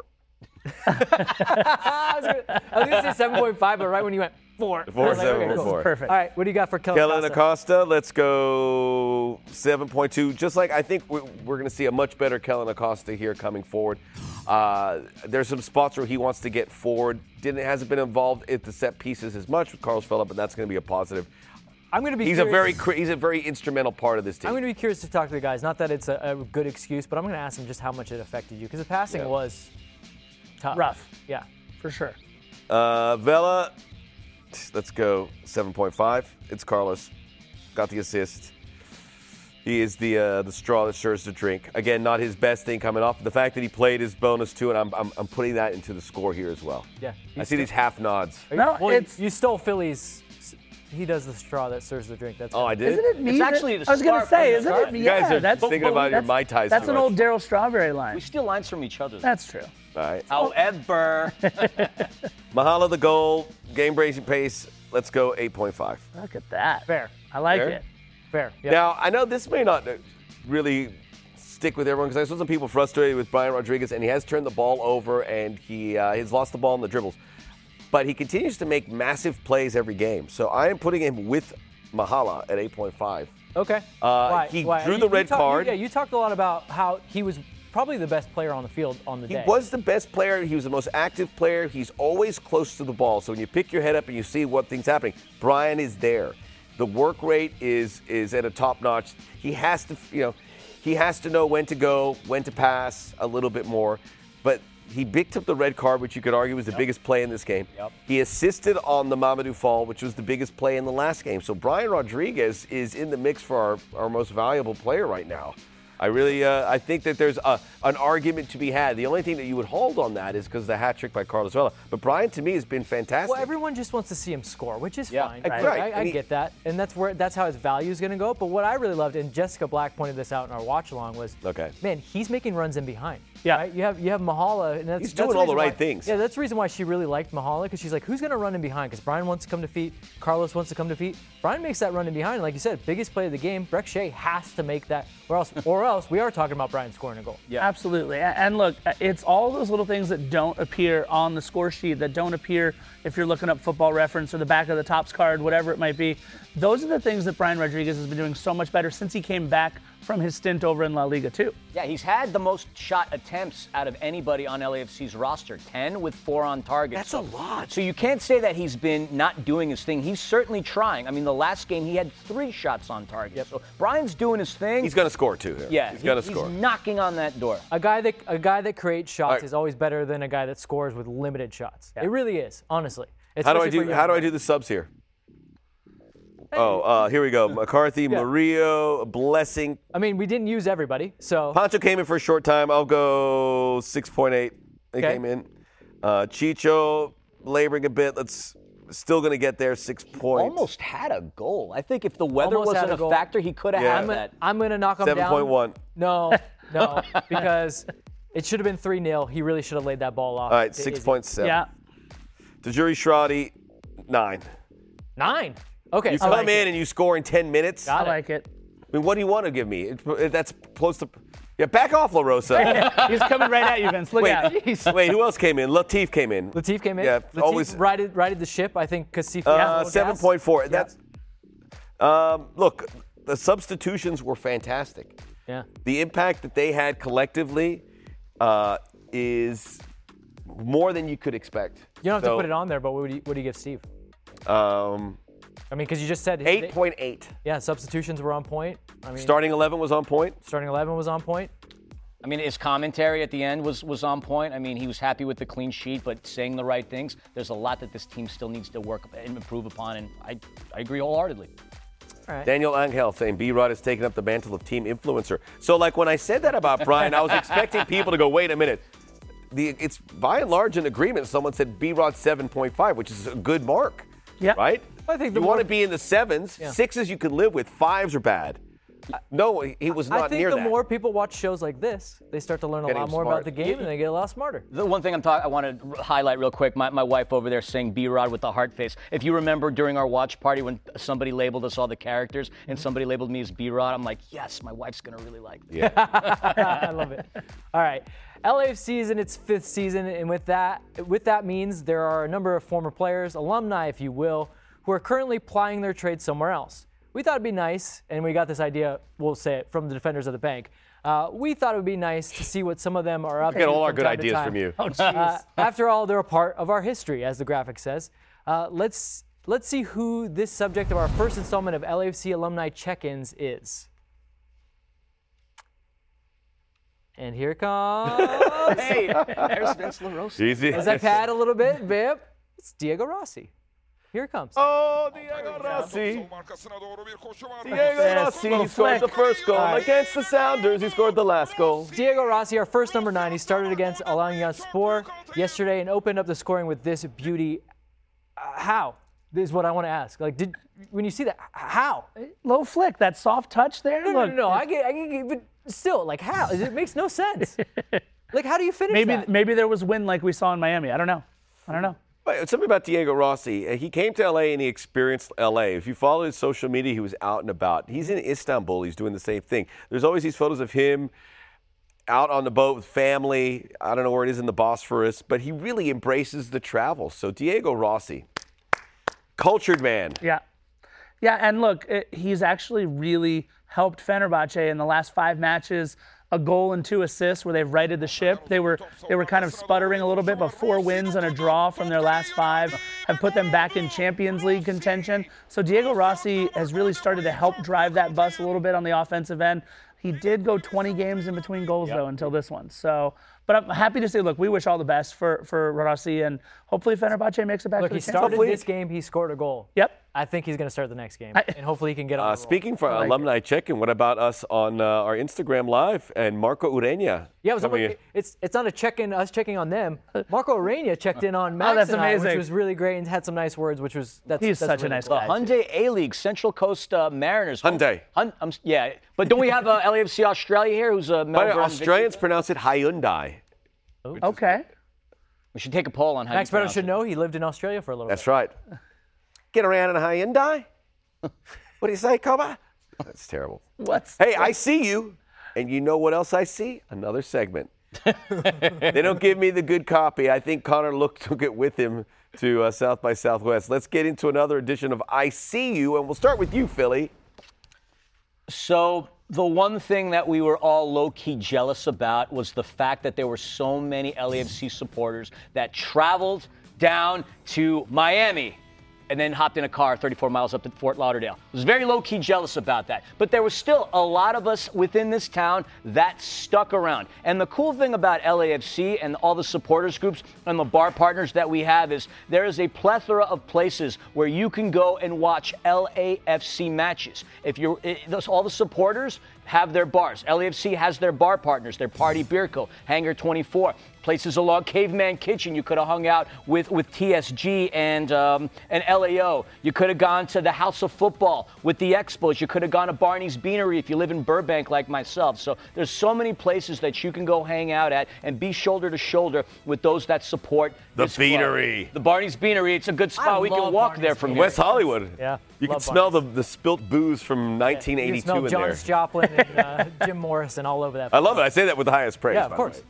I was gonna, I was gonna say 7.5, but right when you went four. I Four, was like, okay, seven, cool. four. Perfect. All right, what do you got for Kellyn? Kellyn Acosta? Acosta, let's go 7.2. Just like I think we- we're going to see a much better Kellyn Acosta here coming forward. Uh, there's some spots where he wants to get forward. Didn't hasn't been involved at the set pieces as much with Carlos Vela, but that's going to be a positive. I'm gonna be. He's a very curious- he's a very instrumental part of this team. I'm going to be curious to talk to the guys. Not that it's a, a good excuse, but I'm going to ask them just how much it affected you because the passing Yeah. was tough. Rough, Yeah. for sure. Uh, Vela, let's go 7.5. It's Carlos. Got the assist. He is the uh, the straw that stirs the drink. Again, not his best thing coming off. The fact that he played is bonus too, and I'm, I'm, I'm putting that into the score here as well. Yeah. I see these half nods. No, Well, it's. you stole Philly's. He does the straw that serves the drink. That's Oh, I did. Isn't it me? that- actually the straw. I was gonna say, isn't scarf. it? You yeah, guys are that's thinking about your that's- Mai Tais That's too an much. old Darryl Strawberry line. We steal lines from each other. That's true. All right. However, Mahala the goal, game breaking pace. Let's go 8.5. Look at that. fair. I like Fair? it. Fair. Yeah. Now, I know this may not really stick with everyone because I saw some people frustrated with Brian Rodriguez, and he has turned the ball over and he uh, he's lost the ball in the dribbles. But he continues to make massive plays every game. So I am putting him with Mahala at 8.5. Okay. Uh, Why? he Why? drew You- the red talk- you- card. yeah, you talked a lot about how he was probably the best player on the field on the He day. He was the best player. He was the most active player. He's always close to the ball. So when you pick your head up and you see what things happening, Brian is there. The work rate is is at a top notch. He has to, you know, he has to know when to go, when to pass a little bit more. But He picked up the red card, which you could argue was the biggest play in this game. Yep. He assisted on the Mamadou fall, which was the biggest play in the last game. So Brian Rodriguez is in the mix for our, our most valuable player right now. I really, uh, I think that there's a, an argument to be had. The only thing that you would hold on that is because the hat trick by Carlos Vela. But Brian, to me, has been fantastic. Well, everyone just wants to see him score, which is Yeah. fine. Right. I, Right. I, I And he- get that, and that's where that's how his value is going to go. But what I really loved, and Jessica Black pointed this out in our watch along, was Okay. man, he's making runs in behind. Yeah. right? you have you have Mahala, and that's He's that's doing all the right why- things. Yeah, that's the reason why she really liked Mahala because she's like, who's going to run in behind? Because Brian wants to come to feet, Carlos wants to come to feet. Brian makes that run in behind, and like you said, biggest play of the game. Brek Shea has to make that, or else, or else we are talking about Brian scoring a goal. Yeah. Absolutely. And look, uh, it's all those little things that don't appear on the score sheet, that don't appear if you're looking up football reference or the back of the Topps card, whatever it might be. Those are the things that Brian Rodriguez has been doing so much better since he came back from his stint over in La Liga, too. Yeah, he's had the most shot attempts out of anybody on LAFC's roster 10 with four on target. That's so, a lot. So you can't say that he's been not doing his thing. He's certainly trying. I mean, the last game he had three shots on target. So Brian's doing his thing. He's going to score too. here. yeah, he's he- going to score. He's knocking on that door. A guy that a guy that creates shots right. is always better than a guy that scores with limited shots. It really is, honestly. How do I do? How do I do the subs here? Oh, uh, here we go. McCarthy, Yeah. Murillo, Blessing. I mean, we didn't use everybody, so Pancho came in for a short time. I'll go 6.8. They Okay. came in. Uh, Chicho laboring a bit. Let's still going to get there. Six points. Almost had a goal. I think if the weather Almost wasn't a a, factor, he could have Yeah. had I'm, that. gonna, I'm gonna knock him down. 7.1. No, no, because it should have been three 0 He really should have laid that ball off. All right, to six Izzy. point seven. Yeah. Tajouri-Shradi, nine. Nine. Okay, You so come in and you score in 10 minutes. I it. like it. I mean, what do you want to give me? It- That's close to. Yeah, back off, La Rosa. He's coming right at you, Vince. Look wait, out. wait, who else came in? Latif came in. Latif came in. Yeah, Latif always- righted, righted the ship. I think because Uh, seven point four. That's. Um, look, the substitutions were fantastic. Yeah. The impact that they had collectively uh, is more than you could expect. You don't have So, to put it on there, but what would you, what do you give Steve? Um, I mean, because you just said eight point eight. Yeah, substitutions were on point. I mean, Starting eleven was on point. starting eleven was on point. I mean, his commentary at the end was was on point. I mean, he was happy with the clean sheet, but saying the right things. There's a lot that this team still needs to work and improve upon, and I, I agree wholeheartedly. Daniel Angel saying B Rod has taken up the mantle of team influencer. So, like when I said that about Brian, I was expecting people to go, wait a minute. The, it's by and large an agreement. Someone said B Rod 7.5, which is a good mark. Yeah. Right? I think the you want to be in the sevens. Yeah. Sixes you could live with. Fives are bad. Uh, no, he was not near that. I think the that. more people watch shows like this, they start to learn a Getting lot more smart. about the game and they get a lot smarter. The one thing I'm talking, I want to highlight real quick. My, my wife over there saying B-Rod with the heart face. If you remember during our watch party when somebody labeled us all the characters and somebody labeled me as B-Rod, I'm like, yes, my wife's gonna really like this. I love it. All right. LAFC is in its fifth season, and with that, with that means there are a number of former players, alumni, if you will, who are currently plying their trade somewhere else. We thought it'd be nice, and we got this idea. We'll say it from the defenders of the bank. Uh, we thought it would be nice to see what some of them are up to. Get all our good ideas time. from you. Oh. Uh, after all, they're a part of our history, as the graphic says. Uh, let's let's see who this subject of our first installment of LAFC alumni check-ins is. And here it comes. hey, there's Vince La Rosa. Easy. As I pad a little bit, Vip, it's Diego Rossi. Here it comes. Oh, Diego Rossi. Diego Rossi. He scored the first goal against the Sounders. He scored the last goal. Diego Rossi, our first number nine. He started against Alanyaspor yesterday and opened up the scoring with this beauty. Uh, how? This is what I want to ask. Like, did when you see that, how? Low flick, that soft touch there. No, no, Look, no, no. I get, I get, but still, like, how? It makes no sense. like, how do you finish maybe that? maybe there was wind like we saw in Miami. I don't know. I don't know. Something about Diego Rossi. uh, He came to LA and he experienced LA. If you follow his social media, he was out and about. He's in Istanbul. He's doing the same thing. There's always these photos of him out on the boat with family. I don't know where it is in the Bosphorus, but he really embraces the travel. So Diego Rossi, cultured man. Yeah. Yeah, and look, it, he's actually really helped Fenerbahce in the last five matches. A goal and two assists where they've righted the ship. They were they were kind of sputtering a little bit, but four wins and a draw from their last five have put them back in Champions League contention. So Diego Rossi has really started to help drive that bus a little bit on the offensive end. He did go 20 games in between goals though until this one. So, But I'm happy to say, look, we wish all the best for for Rossi, and hopefully Fenerbahce makes it back Look, to he the Champions started League. this game. He scored a goal. Yep. I think he's going to start the next game, I- and hopefully he can get on. Uh, the roll. speaking for like alumni check-in, what about us on uh, our Instagram live and Marco Ureña? Yeah, it was coming it's it's not a check-in, us checking on them. Marco Ureña checked in on Max Oh, that's and I, which was really great and had some nice words, which was that's He's that's such a nice cool. guy. Hyundai A League, Central Coast uh, Mariners. Hyundai. Hun- um, yeah, but don't we have uh, LAFC Australia here, who's a By Melbourne? way, Australians pronounce it Hyundai. Okay. We should take a poll on how Max you Better pronounce should it. know he lived in Australia for a little That's bit. right. Get around in a Hyundai. what do you say, Koba? That's terrible. What's Hey, I see you. And you know what else I see? Another segment. they don't give me the good copy. I think Connor looked, took it with him to uh, South by Southwest. Let's get into another edition of I See You, and we'll start with you, Philly. So the one thing that we were all low-key jealous about was the fact that there were so many LAFC supporters that traveled down to Miami and then hopped in a car 34 miles up to Fort Lauderdale. I was very low-key jealous about that. But there was still a lot of us within this town that stuck around. And the cool thing about LAFC and all the supporters groups and the bar partners that we have is there is a plethora of places where you can go and watch LAFC matches. If you're eh, those, all the supporters have their bars. LAFC has their bar partners, their Party Beer Co., Hangar 24, places along Caveman Kitchen. You could have hung out with, with TSG and, um, and LAO. You could have gone to the House of Football with the Expos. You could have gone to Barney's Beanery if you live in Burbank like myself. So there's so many places that you can go hang out at and be shoulder to shoulder with those that support The this club. Beanery. The Barney's Beanery. It's a good spot. we can walk Barney's there from here. West Hollywood. Yeah, You can smell the, the spilt booze from You 1982 can smell in Janis there. Joplin and uh, Jim Morrison all over that. Place. I love it. I say that with the highest praise. Yeah, by of the course.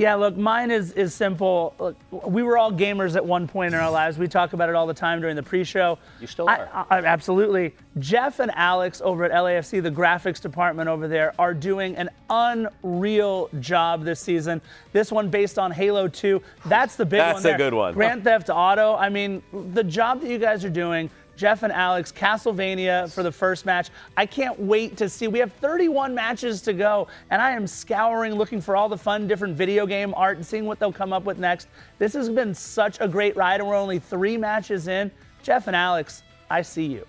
Yeah, look, mine is is simple. Look, we were all gamers at one point in our lives. We talk about it all the time during the pre-show. You still I- are. I, absolutely. Jeff and Alex over at LAFC, the graphics department over there, are doing an unreal job this season. This one based on Halo 2. That's the big That's one. That's a there. good one. Grand Theft Auto. I mean, the job that you guys are doing. Jeff and Alex, Castlevania for the first match. I can't wait to see. We have 31 matches to go, and I am scouring looking for all the fun, different video game art and seeing what they'll come up with next. This has been such a great ride, and we're only three matches in. Jeff and Alex, I see you.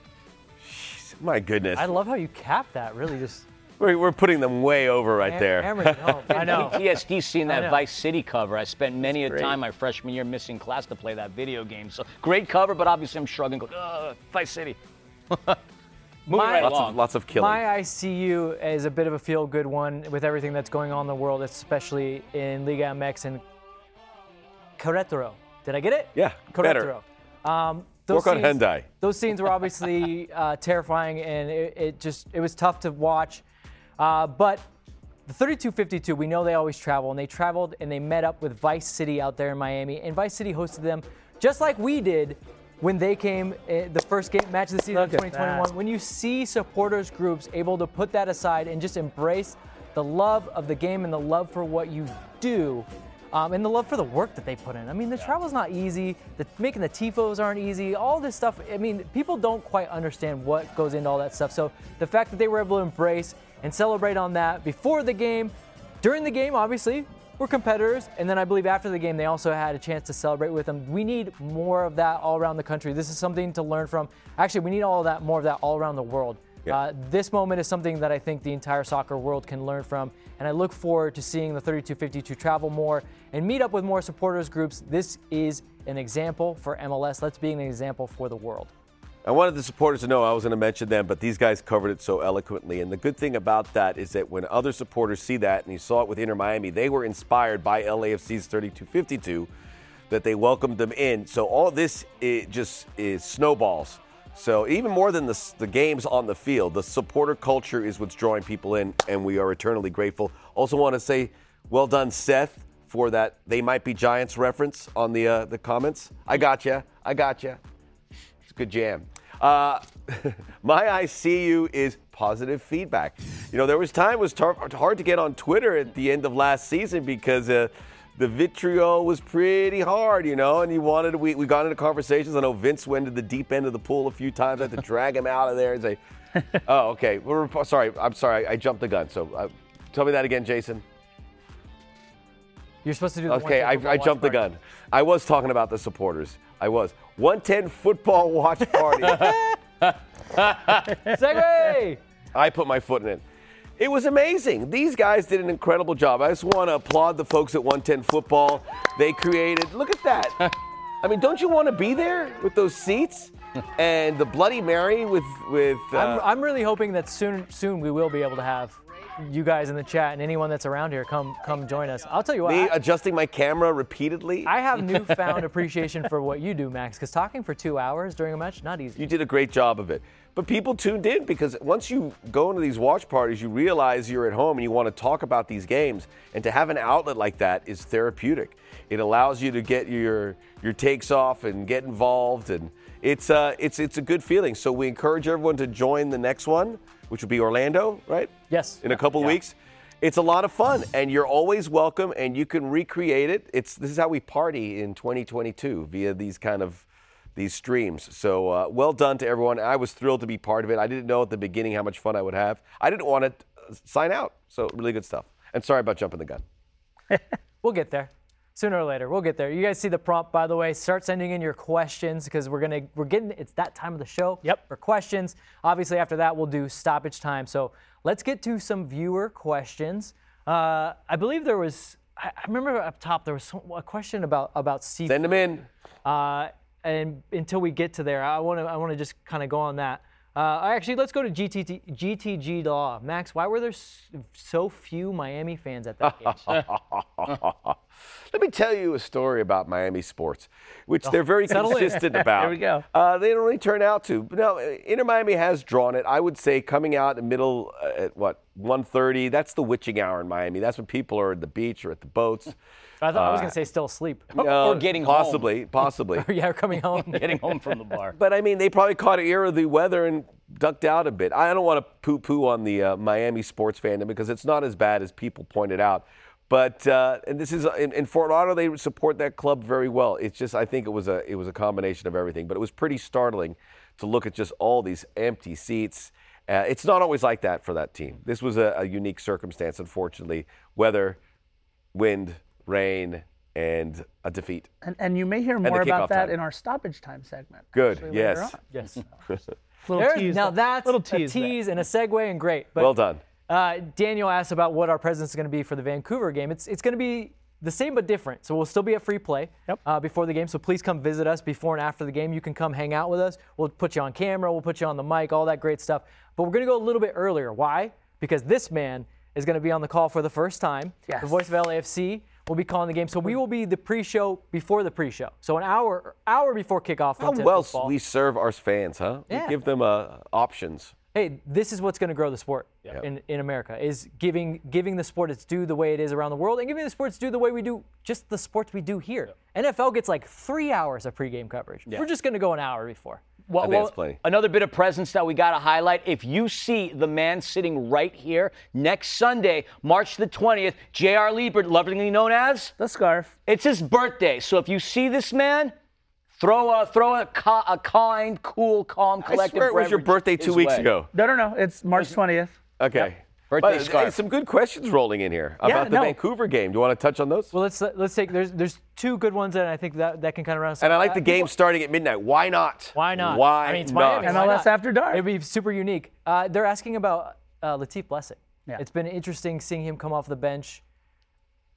My goodness. I love how you capped that. Really, just we're, we're putting them way over right there. hammering it home. I know. PTSD seeing that. Vice City cover. I spent many a time my freshman year missing class to play that video game. So great cover, but obviously I'm shrugging. Going, "Ugh, Vice City. Moving My- right Lots along. of, lots of killing. My ICU is a bit of a feel good one with everything that's going on in the world, especially in Liga MX and Querétaro. Did I get it? Yeah, better. Querétaro. Um, those Work on scenes- Hyundai. Those scenes were obviously uh, terrifying, and it, it just it was tough to watch. Uh, but the 3252, we know they always travel, and they traveled and they met up with Vice City out there in Miami, and Vice City hosted them just like we did when they came uh, the first game match of the season Look of 2021. that. When you see supporters groups able to put that aside and just embrace the love of the game and the love for what you do. Um, and the love for the work that they put in. I mean, the travel's not easy. The, making the tifos aren't easy. All this stuff. I mean, people don't quite understand what goes into all that stuff. So the fact that they were able to embrace and celebrate on that before the game, during the game, obviously, we're competitors. And then I believe after the game, they also had a chance to celebrate with them. We need more of that all around the country. This is something to learn from. Actually, we need all of that, more of that all around the world. Yeah. Uh, this moment is something that I think the entire soccer world can learn from. And I look forward to seeing the 3252 travel more and meet up with more supporters groups. This is an example for MLS. Let's be an example for the world. I wanted the supporters to know I was going to mention them, but these guys covered it so eloquently. And the good thing about that is that when other supporters see that, and you saw it with Inter Miami, they were inspired by LAFC's 3252, that they welcomed them in. So all this just is snowballs. So even more than the, the games on the field, the supporter culture is what's drawing people in, and we are eternally grateful. Also want to say, well done, Seth, for that they might be Giants reference on the uh, the comments. I got you. I got you. It's a good jam. Uh, my I see you is positive feedback. You know, there was time it was tar- hard to get on Twitter at the end of last season because uh, the vitriol was pretty hard, you know, and you wanted we, we got into conversations. I know Vince went to the deep end of the pool a few times. I had to drag him out of there and say, "Oh, okay, we're sorry. I'm sorry. I jumped the gun." So uh, tell me that again, Jason. You're supposed to do the Okay, I, I jumped the gun. I was talking about the supporters. I was. 110 football watch party. Segway! I put my foot in it. It was amazing. These guys did an incredible job. I just want to applaud the folks at 110 Football. They created, look at that. I mean, don't you want to be there with those seats? And the Bloody Mary with, with uh, I'm, I'm really hoping that soon, soon we will be able to have you guys in the chat and anyone that's around here come, come join us. I'll tell you what. me I- adjusting my camera repeatedly. I have newfound appreciation for what you do, Max, because talking for two hours during a match, not easy. You did a great job of it. But people tuned in because once you go into these watch parties, you realize you're at home and you want to talk about these games. And to have an outlet like that is therapeutic. It allows you to get your your takes off and get involved, and it's uh, it's it's a good feeling. So we encourage everyone to join the next one, which will be Orlando, right? Yes. In a couple weeks. It's a lot of fun, and you're always welcome, and you can recreate it. It's this is how we party in 2022 via these kind of these streams. So uh, well done to everyone. I was thrilled to be part of it. I didn't know at the beginning how much fun I would have. I didn't want to uh, sign out. So really good stuff. And sorry about jumping the gun. We'll get there. Sooner or later, we'll get there. You guys see the prompt, by the way. Start sending in your questions because we're gonna we're getting it's that time of the show. Yep. For questions. Obviously, after that, we'll do stoppage time. So let's get to some viewer questions. Uh, I believe there was. I I remember up top there was some, a question about about seafood. Send them in. Uh, and until we get to there, I want to I want to just kind of go on that. Uh, actually, let's go to GTT, GTG Law. Max, why were there so few Miami fans at that game? Let me tell you a story about Miami sports, which they're very settle in. consistent about. There we go. Uh, they don't really turn out to. But no, Inter Miami has drawn it. I would say coming out in the middle uh, at what 1:30. That's the witching hour in Miami. That's when people are at the beach or at the boats. I thought I was gonna say still asleep. No, or getting home. possibly, possibly. yeah, we're coming home. Getting home from the bar. But I mean, they probably caught an ear of the weather and ducked out a bit. I don't want to poo-poo on the uh, Miami sports fandom because it's not as bad as people pointed out. But uh, and this is in, in Fort Lauderdale, they support that club very well. It's just I think it was a it was a combination of everything. But it was pretty startling to look at just all these empty seats. Uh, it's not always like that for that team. This was a, a unique circumstance, unfortunately. Weather, wind, rain, and a defeat. And, and you may hear more about that time. in our stoppage time segment. Good, actually, yes. Yes. Little There's- tease now there. that's little a tease. there. tease and a segue and great. But, well done. Uh, Daniel asked about what our presence is going to be for the Vancouver game. It's it's going to be the same but different. So we'll still be at free play Yep. uh, before the game. So please come visit us before and after the game. You can come hang out with us. We'll put you on camera. We'll put you on the mic. All that great stuff. But we're going to go a little bit earlier. Why? Because this man is going to be on the call for the first time. Yes. The voice of LAFC will be calling the game. So we will be the pre-show before the pre-show. So an hour hour before kickoff. How well football. we serve our fans, huh? Yeah. We give them uh, options. Hey, this is what's going to grow the sport in, in America is giving giving the sport its due the way it is around the world and giving the sport its due the way we do just the sports we do here. NFL gets like three hours of pregame coverage. We're just going to go an hour before. Well, I think well. Another bit of presence that we got to highlight. If you see the man sitting right here next Sunday, March the 20th, J.R. Liebert, lovingly known as, The scarf. it's his birthday. So if you see this man, throw a throw a, ca- a kind, cool, calm, I collective. swear it was your birthday two weeks way. ago. No, no, no. It's March 20th. Okay. Birthday But, hey, some good questions rolling in here Yeah, about the no. Vancouver game. Do you want to touch on those? Well, let's let's take there's there's two good ones that I think that, that can kind of run. us and I like the Uh, game starting at midnight. Why not? Why not? Why I mean, it's not? Miami. MLS? After Dark. It'd be super unique. Uh, they're asking about uh, Latif Blessing. Yeah. It's been interesting seeing him come off the bench.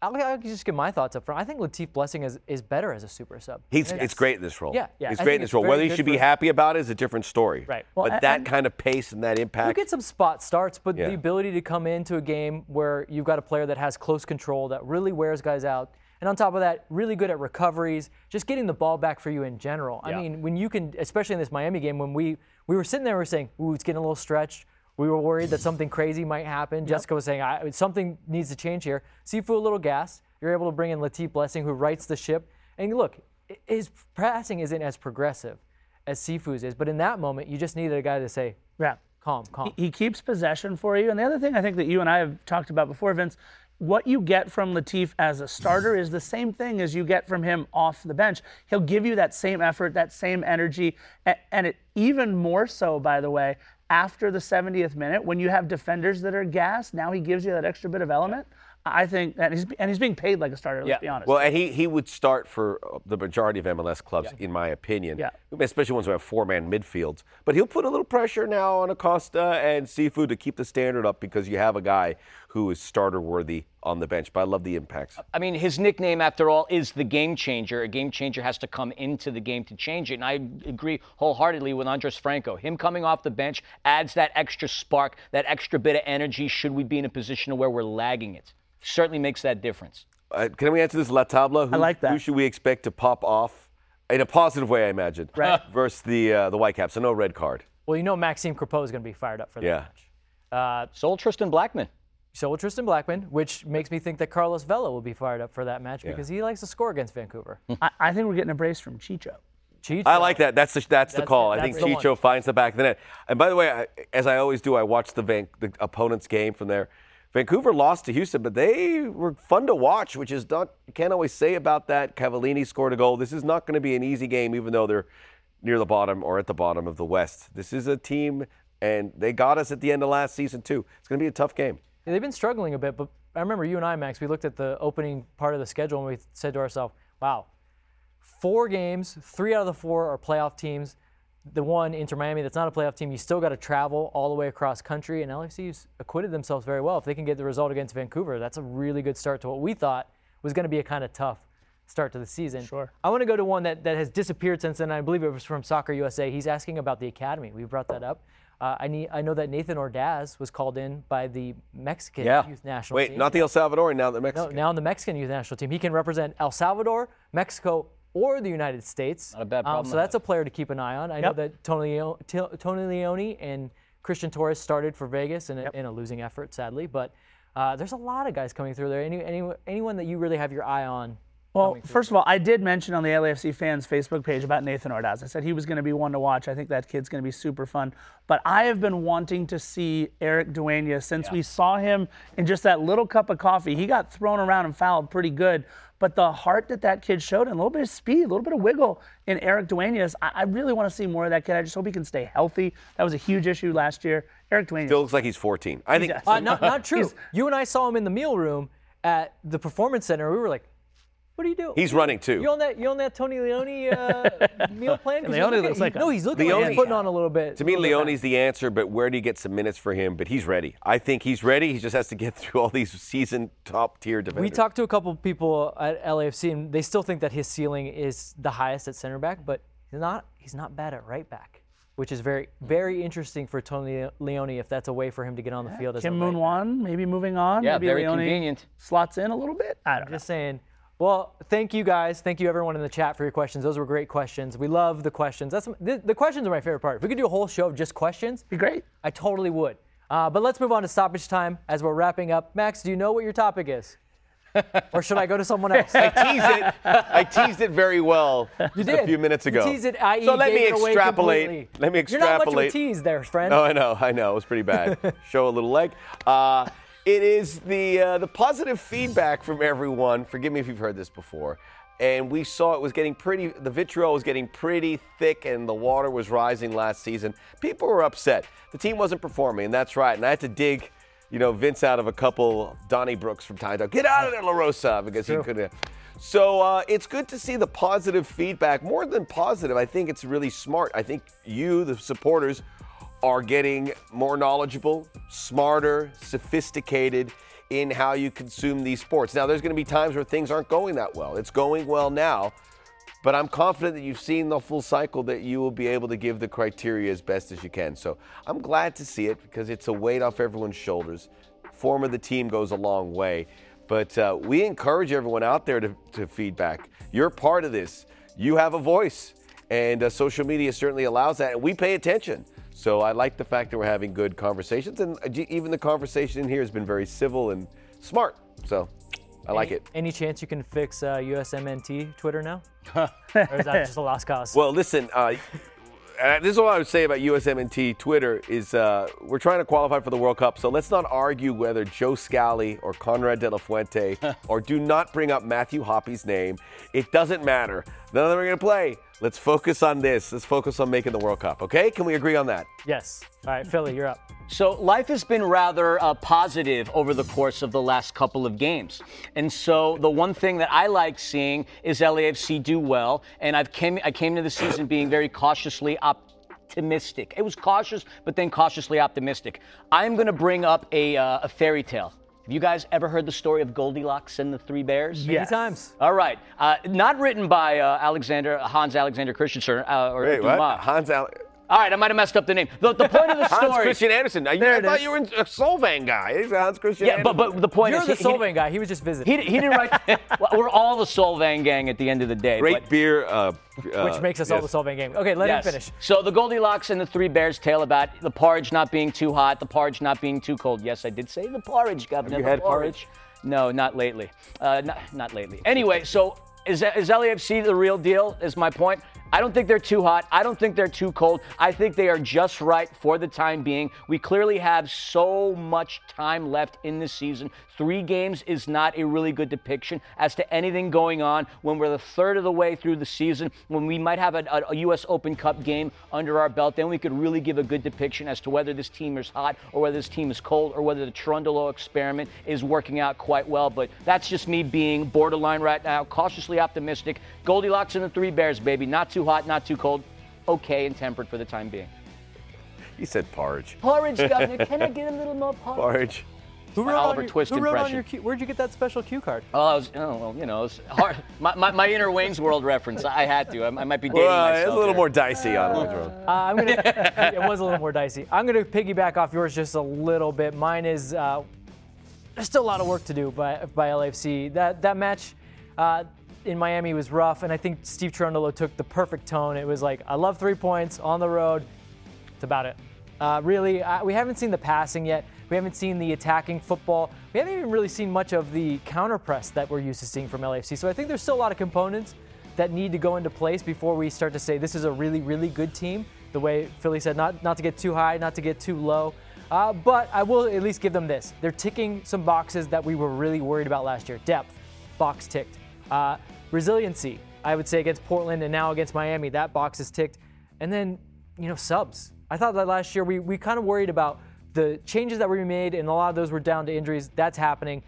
I'll, I'll just give my thoughts up front. I think Latif Blessing is, is better as a super sub. He's, it's great in this role. Yeah, yeah, He's I great in this role. Whether he should be happy about it is a different story. Right. but Well, that and- kind of pace and that impact. You get some spot starts, but Yeah. the ability to come into a game where you've got a player that has close control, that really wears guys out, and on top of that, really good at recoveries, just getting the ball back for you in general. I mean, when you can, especially in this Miami game, when we we were sitting there, we were saying, "Ooh, it's getting a little stretched." We were worried that something crazy might happen. Jessica was saying, I, "Something needs to change here." Cifu a little gas. You're able to bring in Latif Blessing, who writes the ship. And look, his passing isn't as progressive as Cifu's is, but in that moment, you just needed a guy to say, Yeah. "Calm, calm." He keeps possession for you. And the other thing I think that you and I have talked about before, Vince, what you get from Latif as a starter is the same thing as you get from him off the bench. He'll give you that same effort, that same energy, and it even more so, by the way, after the 70th minute when you have defenders that are gassed. Now he gives you that extra bit of element. I think, and he's and he's being paid like a starter. Let's Yeah. be honest. Well, and he, he would start for uh, the majority of MLS clubs, in my opinion. Yeah. Especially ones who have four man midfields. But he'll put a little pressure now on Acosta and Cifu to keep the standard up because you have a guy who is starter worthy on the bench. But I love the impacts. I mean, his nickname, after all, is the game changer. A game changer has to come into the game to change it. And I agree wholeheartedly with Andres Franco. Him coming off the bench adds that extra spark, that extra bit of energy should we be in a position where we're lagging it. Certainly makes that difference. Uh, can we answer this La Tabla? Who, I like that. Who should we expect to pop off in a positive way, I imagine? Right. Versus the uh, the Whitecaps. So no red card. Well, you know Maxime Crepeau is going to be fired up for that Yeah. match. Uh, So Tristan Blackman. So will Tristan Blackman, which makes me think that Carlos Vela will be fired up for that match because he likes to score against Vancouver. I, I think we're getting a brace from Chicho. Chicho. I like that. That's the that's, the call. it. I think That's the one. Chicho finds the back of the net. And by the way, I, as I always do, I watch the Van, the opponent's game from there. Vancouver lost to Houston, but they were fun to watch, which is not you can't always say about that. Cavallini scored a goal. This is not going to be an easy game, even though they're near the bottom or at the bottom of the West. This is a team, and they got us at the end of last season too. It's going to be a tough game. They've been struggling a bit, but I remember you and I, Max, we looked at the opening part of the schedule and we said to ourselves, wow, four games, three out of the four are playoff teams. The one, Inter Miami, that's not a playoff team, you still got to travel all the way across country, and LAFC's acquitted themselves very well. If they can get the result against Vancouver, that's a really good start to what we thought was going to be a kind of tough start to the season. Sure. I want to go to one that, that has disappeared since then. I believe it was from Soccer USA. He's asking about the academy. We brought that up. Uh, I, need, I know that Nathan Ordaz was called in by the Mexican Yeah. youth national Wait, team. Wait, not the El Salvadorian, now the No, Mexican. now in the Mexican youth national team, he can represent El Salvador, Mexico, or the United States. Not a bad Um, problem so that's a player to keep an eye on. I know that Tony Leone, Tony Leone and Christian Torres started for Vegas in a, in a losing effort, sadly. But uh, there's a lot of guys coming through there. Any, any, anyone that you really have your eye on? Well, first of all, I did mention on the LAFC fans Facebook page about Nathan Ordaz. I said he was going to be one to watch. I think that kid's going to be super fun. But I have been wanting to see Erik Dueña since we saw him in just that little cup of coffee. He got thrown around and fouled pretty good. But the heart that that kid showed and a little bit of speed, a little bit of wiggle in Erik Dueñas, I, I really want to see more of that kid. I just hope he can stay healthy. That was a huge issue last year. Erik Dueñas. Still looks like he's 14. I think. Uh, not, not true. He's- you and I saw him in the meal room at the performance center. We were like, "What are you doing?" He's running too. You on that? You on that Tony Leone uh, meal plan? you Leone look looks like a- no. He's looking like Leone- he's putting on a little bit. To me, little Leone's the answer, but where do you get some minutes for him? But he's ready. I think he's ready. He just has to get through all these season top tier defenders. We talked to a couple people at LAFC, and they still think that his ceiling is the highest at center back, but he's not. He's not bad at right back, which is very, very interesting for Tony Leone if that's a way for him to get on the field as Kim Moon right Wan, maybe moving on. Yeah, maybe very Leone convenient. Slots in a little bit. I don't know. Just saying. Well, thank you guys. Thank you everyone in the chat for your questions. Those were great questions. We love the questions. That's the, the questions are my favorite part. If we could do a whole show of just questions, Be great. I totally would. Uh, but let's move on to stoppage time as we're wrapping up. Max, do you know what your topic is? or should I go to someone else? I teased it. I teased it very well You just did. a few minutes You ago. teased it, i.e. so let me gave it away extrapolate. Let me extrapolate. You're not much of a tease there, friend. No, I know, I know. It was pretty bad. Show a little leg. Uh, it is the uh, the positive feedback from everyone. Forgive me if you've heard this before. And we saw it was getting pretty. The vitriol was getting pretty thick, and the water was rising last season. People were upset. The team wasn't performing, and that's right. And I had to dig, you know, Vince out of a couple donnybrooks from time to time. Get out of there, La Rosa, because he couldn't. So uh, it's good to see the positive feedback. More than positive, I think it's really smart. I think you, the supporters, are getting more knowledgeable, smarter, sophisticated in how you consume these sports. Now, there's going to be times where things aren't going that well. It's going well now, but I'm confident that you've seen the full cycle that you will be able to give the criteria as best as you can. So I'm glad to see it because it's a weight off everyone's shoulders. Form of the team goes a long way. But uh, we encourage everyone out there to, to feedback. You're part of this. You have a voice, and uh, social media certainly allows that, and we pay attention. So I like the fact that we're having good conversations, and uh, even the conversation in here has been very civil and smart. So I like it. Any chance you can fix uh, USMNT Twitter now? or is that just a lost cause? Well, listen, uh, uh, this is what I would say about USMNT Twitter is uh, we're trying to qualify for the World Cup, so let's not argue whether Joe Scally or Konrad de la Fuente or do not bring up Matthew Hoppe's name. It doesn't matter. None of them are going to play. Let's focus on this. Let's focus on making the World Cup. Okay? Can we agree on that? Yes. All right, Philly, you're up. So life has been rather uh, positive over the course of the last couple of games, and so the one thing that I like seeing is LAFC do well. And I've came I came to the season being very cautiously optimistic. It was cautious, but then cautiously optimistic. I'm going to bring up a, uh, a fairy tale. Have you guys ever heard the story of Goldilocks and the Three Bears? Many times. All right. Uh, not written by uh, Alexander Hans Alexander Christensen uh, or Wait, Dumas. what? Hans Al- All right, I might have messed up the name. The, the point of the story. Hans story. Christian Andersen. I, There I it thought is. you were a Solvang guy. He's Hans Christian Yeah, but but the point You're is, the he- he- Solvang guy. He was just visiting. He, he didn't write. well, we're all the Solvang gang at the end of the day. Great but- beer. Uh, which makes us all the Solvang gang. Okay, let yes. him finish. So the Goldilocks and the Three Bears tale about the porridge not being too hot, the porridge not being too cold. Yes, I did say the porridge, Governor. Have you the had porridge? No, not lately. Uh, not, not lately. Anyway, so is, is LAFC the real deal? Is my point. I don't think they're too hot. I don't think they're too cold. I think they are just right for the time being. We clearly have so much time left in the season. Three games is not a really good depiction as to anything going on when we're the third of the way through the season, when we might have a, a, U.S. Open Cup game under our belt. Then we could really give a good depiction as to whether this team is hot or whether this team is cold or whether the Trundle experiment is working out quite well. But that's just me being borderline right now, cautiously optimistic. Goldilocks and the Three Bears, baby. Not too hot, not too cold. Okay and tempered for the time being. He said porridge. Porridge, Governor. Can I get a little more porridge? Porridge. Who My wrote, Oliver on your, Twist who wrote on impression. your cue? Where'd you get that special cue card? Oh, I was, oh, well, you know, it's hard. My, my, my inner Wayne's World reference. I had to. I, I might be dating Well, myself. it's a little here. more dicey on Wayne's World. Uh, I'm gonna. it was a little more dicey. I'm gonna piggyback off yours just a little bit. Mine is. Uh, there's still a lot of work to do by by LAFC. That that match uh, in Miami was rough, and I think Steve Cherundolo took the perfect tone. It was like, I love three points on the road. It's about it. Uh, really, uh, we haven't seen the passing yet. We haven't seen the attacking football. We haven't even really seen much of the counter press that we're used to seeing from LAFC. So I think there's still a lot of components that need to go into place before we start to say this is a really, really good team. The way Philly said, not not to get too high, not to get too low. Uh, but I will at least give them this: they're ticking some boxes that we were really worried about last year. Depth, box ticked. Uh, resiliency, I would say against Portland and now against Miami, that box is ticked. And then, you know, subs. I thought that last year we, we kind of worried about the changes that were made, and a lot of those were down to injuries. That's happening.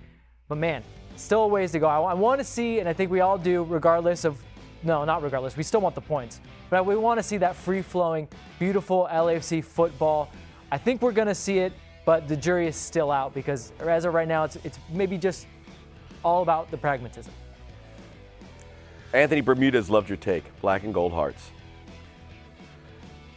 But man, still a ways to go. I, I want to see, and I think we all do, regardless of, no, not regardless, we still want the points. But we want to see that free flowing, beautiful LAFC football. I think we're going to see it, but the jury is still out because as of right now, it's, it's maybe just all about the pragmatism. Anthony Bermudez loved your take. Black and gold hearts.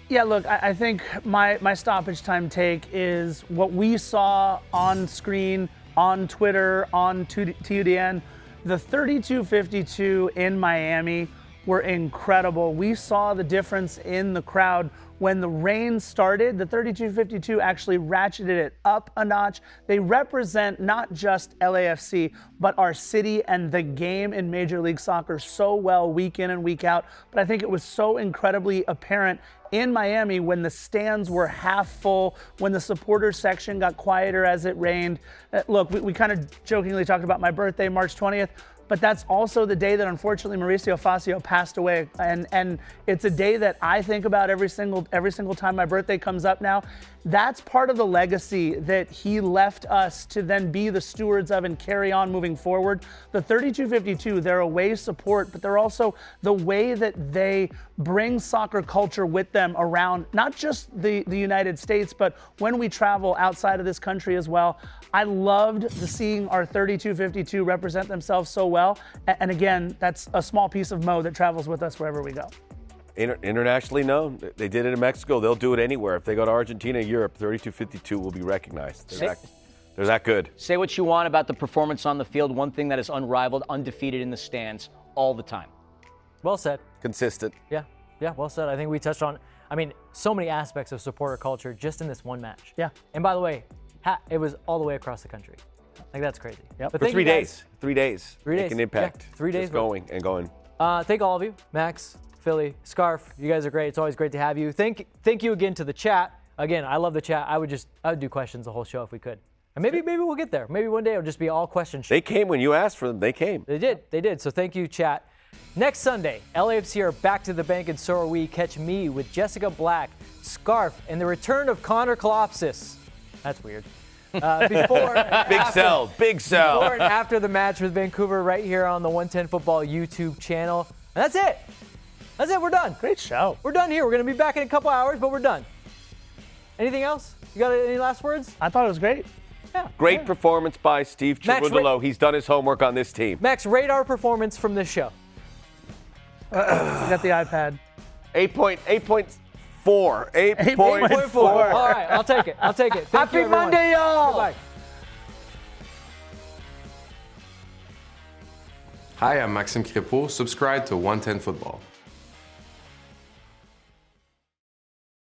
Yeah, look, I, I think my, my stoppage time take is what we saw on screen, on Twitter, on TUDN. The 3252 in Miami were incredible. We saw the difference in the crowd. When the rain started, the 3252 actually ratcheted it up a notch. They represent not just LAFC, but our city and the game in Major League Soccer so well week in and week out. But I think it was so incredibly apparent in Miami when the stands were half full, when the supporter section got quieter as it rained. Uh, look, we, we kind of jokingly talked about my birthday, March 20th. But that's also the day that unfortunately Mauricio Facio passed away, and and it's a day that I think about every single every single time my birthday comes up. Now, that's part of the legacy that he left us to then be the stewards of and carry on moving forward. The 3252, they're a way support, but they're also the way that they bring soccer culture with them around not just the, the United States, but when we travel outside of this country as well. I loved the seeing our 3252 represent themselves so well. A- And again, that's a small piece of Mo that travels with us wherever we go. Inter- internationally known. They did it in Mexico. They'll do it anywhere. If they go to Argentina, Europe, 3252 will be recognized. They're, that, they're that good. Say what you want about the performance on the field. One thing that is unrivaled, undefeated in the stands all the time. Well said. Consistent. Yeah, yeah, well said. I think we touched on, I mean, so many aspects of supporter culture just in this one match. Yeah. And by the way, ha- it was all the way across the country. Like that's crazy. Yep. But For three you guys. days. Three days. Three Make days. an impact. Yeah, three days, Just going and going. Uh, thank all of you, Max, Philly, Scarf. You guys are great. It's always great to have you. Thank, thank you again to the chat. Again, I love the chat. I would just, I would do questions the whole show if we could. And maybe, maybe we'll get there. Maybe one day it'll just be all questions. They came when you asked for them. They came. They did. They did. So thank you, chat. Next Sunday, LAFC are back to the bank, and so are we. Catch me with Jessica Black, Scarf, and the return of Connor Kalopsis. That's weird. Uh, before Big after- sell, big sell. Before and after the match with Vancouver, right here on the 110 Football YouTube channel. And that's it. That's it. We're done. Great show. We're done here. We're going to be back in a couple hours, but we're done. Anything else? You got any last words? I thought it was great. Yeah, great performance by Steve Max, Cherundolo. He's done his homework on this team. Max, rate our performance from this show. You got the iPad. 8.8.4. 8.4. 8.4. All right, I'll take it. I'll take it. Thank Happy you. Monday, y'all. Goodbye. Hi, I'm Maxime Crépeau. Subscribe to 110 Football.